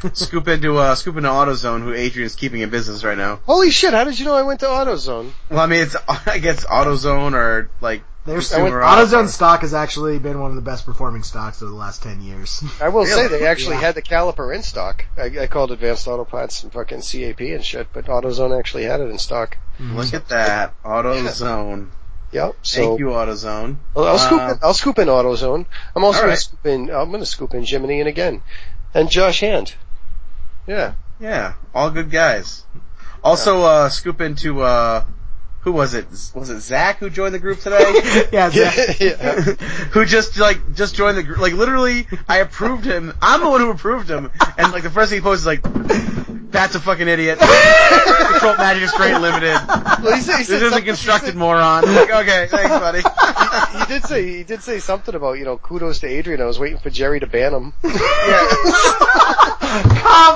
scoop into uh scoop into AutoZone, who Adrian's keeping in business right now. Holy shit! How did you know I went to AutoZone? Well, I mean, it's I guess AutoZone or like There's I went- AutoZone stock has actually been one of the best performing stocks over the last ten years. I will say they actually Yeah. had the caliper in stock. I, I called Advanced Auto Parts and fucking CAP and shit, but AutoZone actually had it in stock. look at that AutoZone. Yep. So Thank you, AutoZone. I'll, I'll scoop. Uh, in, I'll scoop in AutoZone. I'm also all going to scoop in. I'm going to scoop in Jiminy and again, and Josh Hand. Yeah. Yeah, all good guys. Also, uh, scoop into uh, who was it? Was it Zach who joined the group today? yeah, Zach. yeah. who just like just joined the group. Like literally, I approved him. I'm the one who approved him. And like the first thing he posts is like, "That's a fucking idiot." Control Magic is great limited. Well, he said, he This isn't something- constructed moron. Like, okay, thanks, buddy. He, he did say he did say something about you know kudos to Adrian. I was waiting for Jerry to ban him. Come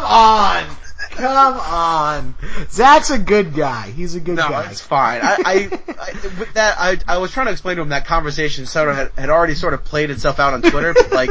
on! Come on! Zach's a good guy. He's a good No, guy. it's fine. I, I, I with that, I, I was trying to explain to him that conversation sort of had, had already sort of played itself out on Twitter. but, like,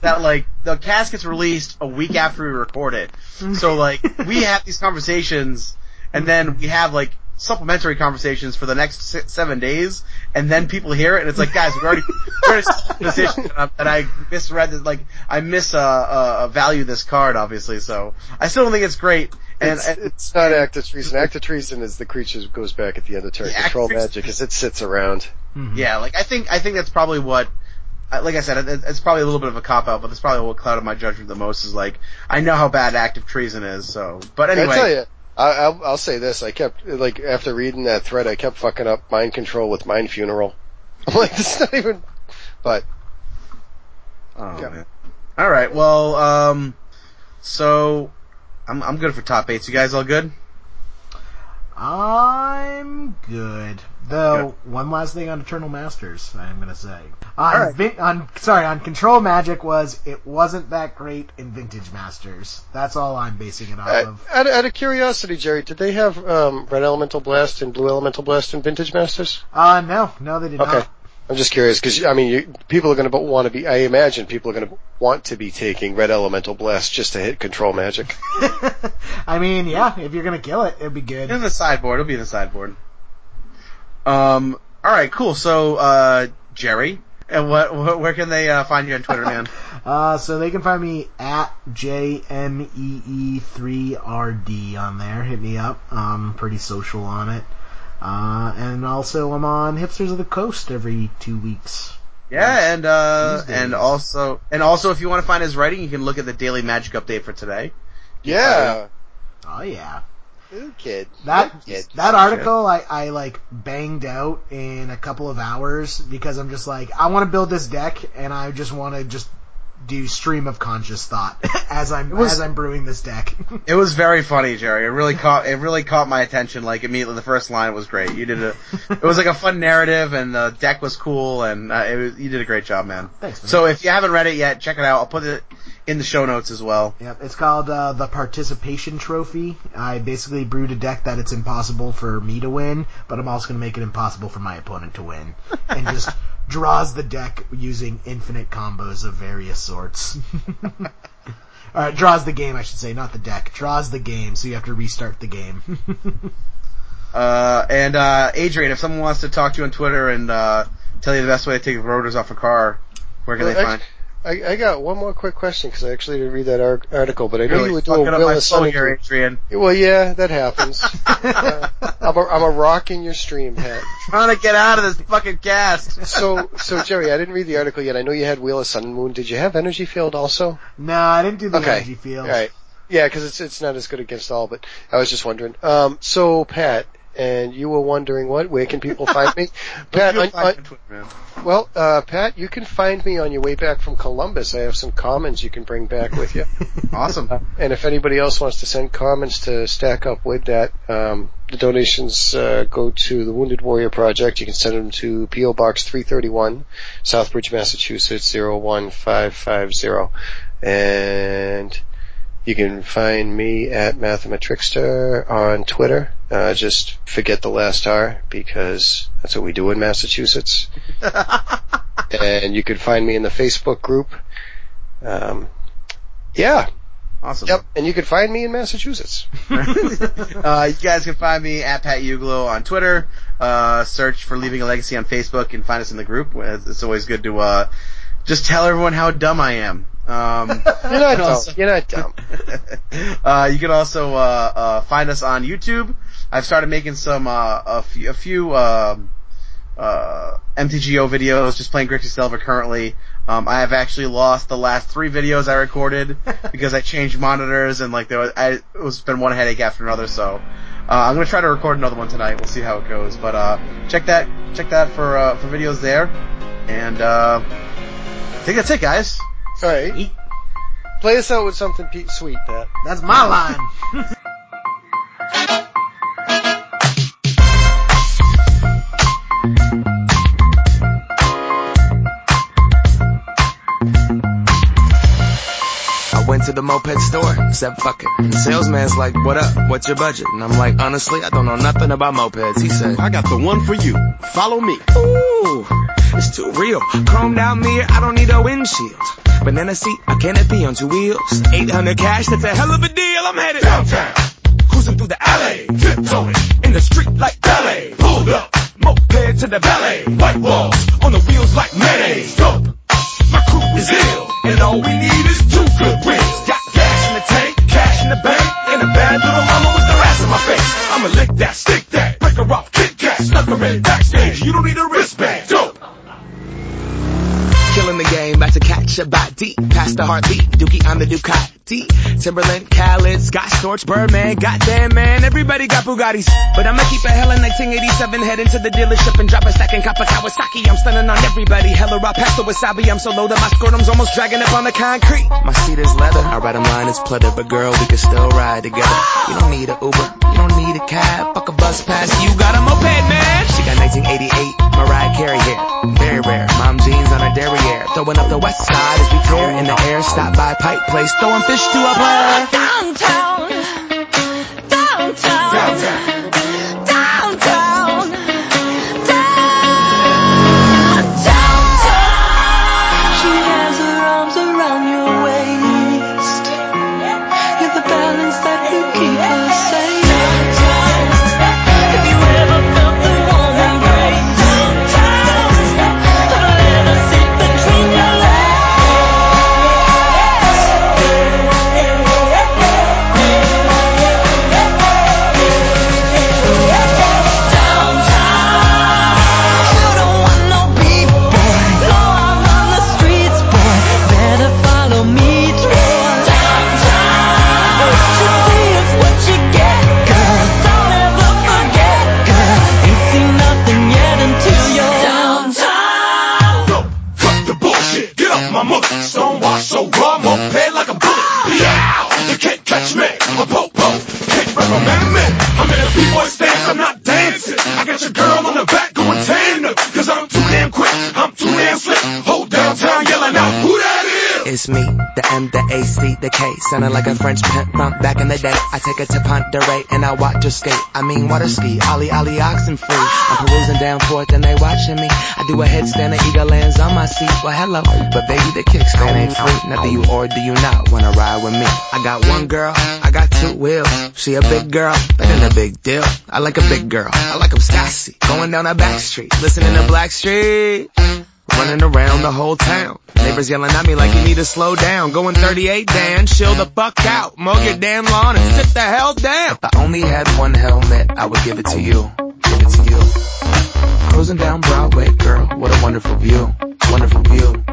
that like the cast gets released a week after we record it, so like we have these conversations, and then we have like supplementary conversations for the next si- seven days, and then people hear it, and it's like, guys, we already, we already saw the position that I- that I misread. This, like, I miss uh, uh, value this card, obviously. So I still don't think it's great. And, it's, and it's not act of treason. Act of treason is the creature who goes back at the end of turn. Control act magic is it sits around. Mhm. Yeah, like I think I think that's probably what. Like I said, it's probably a little bit of a cop out, but that's probably what clouded my judgment the most. Is like I know how bad act of treason is. So, but I tell anyway, you, I, I'll, I'll say this. I kept like after reading that thread, I kept fucking up mind control with mind funeral. I'm like, this is not even. But oh, Yeah. man. all right. Well, um, so I'm I'm good for top eights. You guys all good? I'm good. Though, one last thing on Eternal Masters, I'm gonna say. On, Alright. Vin- on, sorry, on Control Magic was, it wasn't that great in Vintage Masters. That's all I'm basing it off uh, of. out, out of curiosity, Jerry, did they have um, red elemental blast and blue elemental blast in Vintage Masters? Uh, no, no they did not. Okay. I'm just curious because I mean, you, people are going to want to be. I imagine people are going to want to be taking red elemental blast just to hit control magic. I mean, yeah, if you're gonna kill it, it'd be good. In the sideboard, it'll be in the sideboard. Um. All right. Cool. So, uh, Jerry, and what, what where can they uh, find you on Twitter, man? Uh, so they can find me at JMEE3RD on there. Hit me up. I'm pretty social on it. Uh, and also I'm on Hipsters of the Coast every two weeks. Yeah, and uh, These and also, and also, if you want to find his writing, you can look at the daily magic update for today. Yeah, Oh yeah. Ooh, kid. That kid. that article I, I like banged out in a couple of hours because I'm just like I want to build this deck and I just want to just do stream of conscious thought as I'm was- as I'm brewing this deck. It was very funny, Jerry. It really caught it really caught my attention. Like immediately, the first line was great. You did a, it was like a fun narrative, and the deck was cool, and uh, it was, you did a great job, man. Thanks. Man. So if you haven't read it yet, check it out. I'll put it in the show notes as well. Yep, it's called uh, the Participation Trophy. I basically brewed a deck that it's impossible for me to win, but I'm also going to make it impossible for my opponent to win, and just draws the deck using infinite combos of various sorts. Or draws the game, I should say, not the deck. Draws the game, so you have to restart the game. Uh, and uh, Adrian, if someone wants to talk to you on Twitter and uh, tell you the best way to take the rotors off a car, where can Well, they act- find? I, I got one more quick question because I actually didn't read that ar- article, but I know Really you would do doing up Will my of flow here, Adrian. Well, yeah, that happens. Uh, I'm, a, I'm a rock in your stream, Pat. Trying to get out of this fucking cast. So, so Jerry, I didn't read the article yet. I know you had Wheel of Sun and Moon. Did you have Energy Field also? no, I didn't do the Okay. energy field. All right. Yeah, because it's it's not as good against all, but I was just wondering. Um, so Pat, and you were wondering what? Where can people find me? Pat, on, find on, Twitter, well, uh, Pat, you can find me on your way back from Columbus. I have some comments you can bring back with you. Awesome. And if anybody else wants to send comments to stack up with that, um, the donations uh, go to the Wounded Warrior Project. You can send them to PO Box 331, Southbridge, Massachusetts 01550. And you can find me at Mathematrickster on Twitter. Uh, just forget the last R because that's what we do in Massachusetts. and you can find me in the Facebook group. Um, yeah, Awesome. Yep, and you can find me in Massachusetts. uh, you guys can find me at Pat Uglo on Twitter. Uh, search for Leaving a Legacy on Facebook and find us in the group. It's it's always good to uh, just tell everyone how dumb I am. Um, You're not dumb. also- You're not dumb. uh, you can also uh, uh, find us on YouTube. I've started making some uh, a few, a few um, uh, MTGO videos, just playing Grixis Delver currently. Um, I have actually lost the last three videos I recorded because I changed monitors and like there was, I, it was been one headache after another. So uh, I'm gonna try to record another one tonight. We'll see how it goes. But uh, check that check that for uh, for videos there. And uh, I think that's it, guys. All right. Play us out with something pe- sweet, Pat. That's my line. moped store. Said fuck it. And the salesman's like, what up? What's your budget? And I'm like, honestly, I don't know nothing about mopeds. He said, I got the one for you. Follow me. ooh, it's too real. Chromed out mirror, I don't need a windshield. Banana seat, a canopy on two wheels. 800 cash, that's a hell of a deal. I'm headed downtown. Cruising through the alley, tiptoeing in the street like ballet. Pulled up, moped to the ballet. White walls on the wheels like mayonnaise. Dope. My crew is ill, and all we need is two good wheels. In the bank, and a bad little mama with the ass in my face. I'ma lick that, stick that, break her off, kick cat, stuck her in backstage. You don't need a wristband. Dope. Killing the game, about to catch a body. Past the heartbeat, Dookie on the Ducati. Timbaland, Khaled, Scott Storch, Birdman. Goddamn man, everybody got Bugattis. But I'ma keep a hella 1987, head into the dealership and drop a stack and cop a Kawasaki. I'm stunning on everybody. Hella raw pasta wasabi. I'm so low that my scrotum's almost dragging up on the concrete. My seat is leather. I ride 'em line is pleather, but girl, we can still ride together. You don't need a Uber, you don't need a cab. Fuck a bus pass, you got a moped, man. She got 1988 Mariah Carey hair, very rare. Mom derriere, throwing up the west side as we tear in the air. Stop by Pipe Place, throwing fish to a player. Downtown. Downtown. Downtown. Sounding like a French pimp from back in the day. I take her to Ponderay and I watch her skate. I mean water ski, ollie ollie oxen free. I'm perusing down forth and they watching me. I do a headstand and eagle lands on my seat. Well hello, but baby the kickstand ain't free. Now do you or do you not wanna ride with me? I got one girl, I got two wheels. She a big girl, that ain't a big deal. I like a big girl, I like 'em sassy. Going down a back street, listening to Blackstreet. Running around the whole town. Neighbors yelling at me like you need to slow down. Going 38, Dan, chill the fuck out. Mow your damn lawn and sit the hell down. If I only had one helmet, I would give it to you. Give it to you. Cruising down Broadway, girl, what a wonderful view. Wonderful view.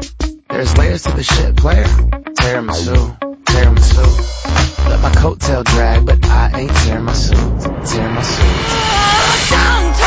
There's layers to the shit, player. Tiramisu, tiramisu. Let my coattail drag, but I ain't tearing my suit. Tearing my suit.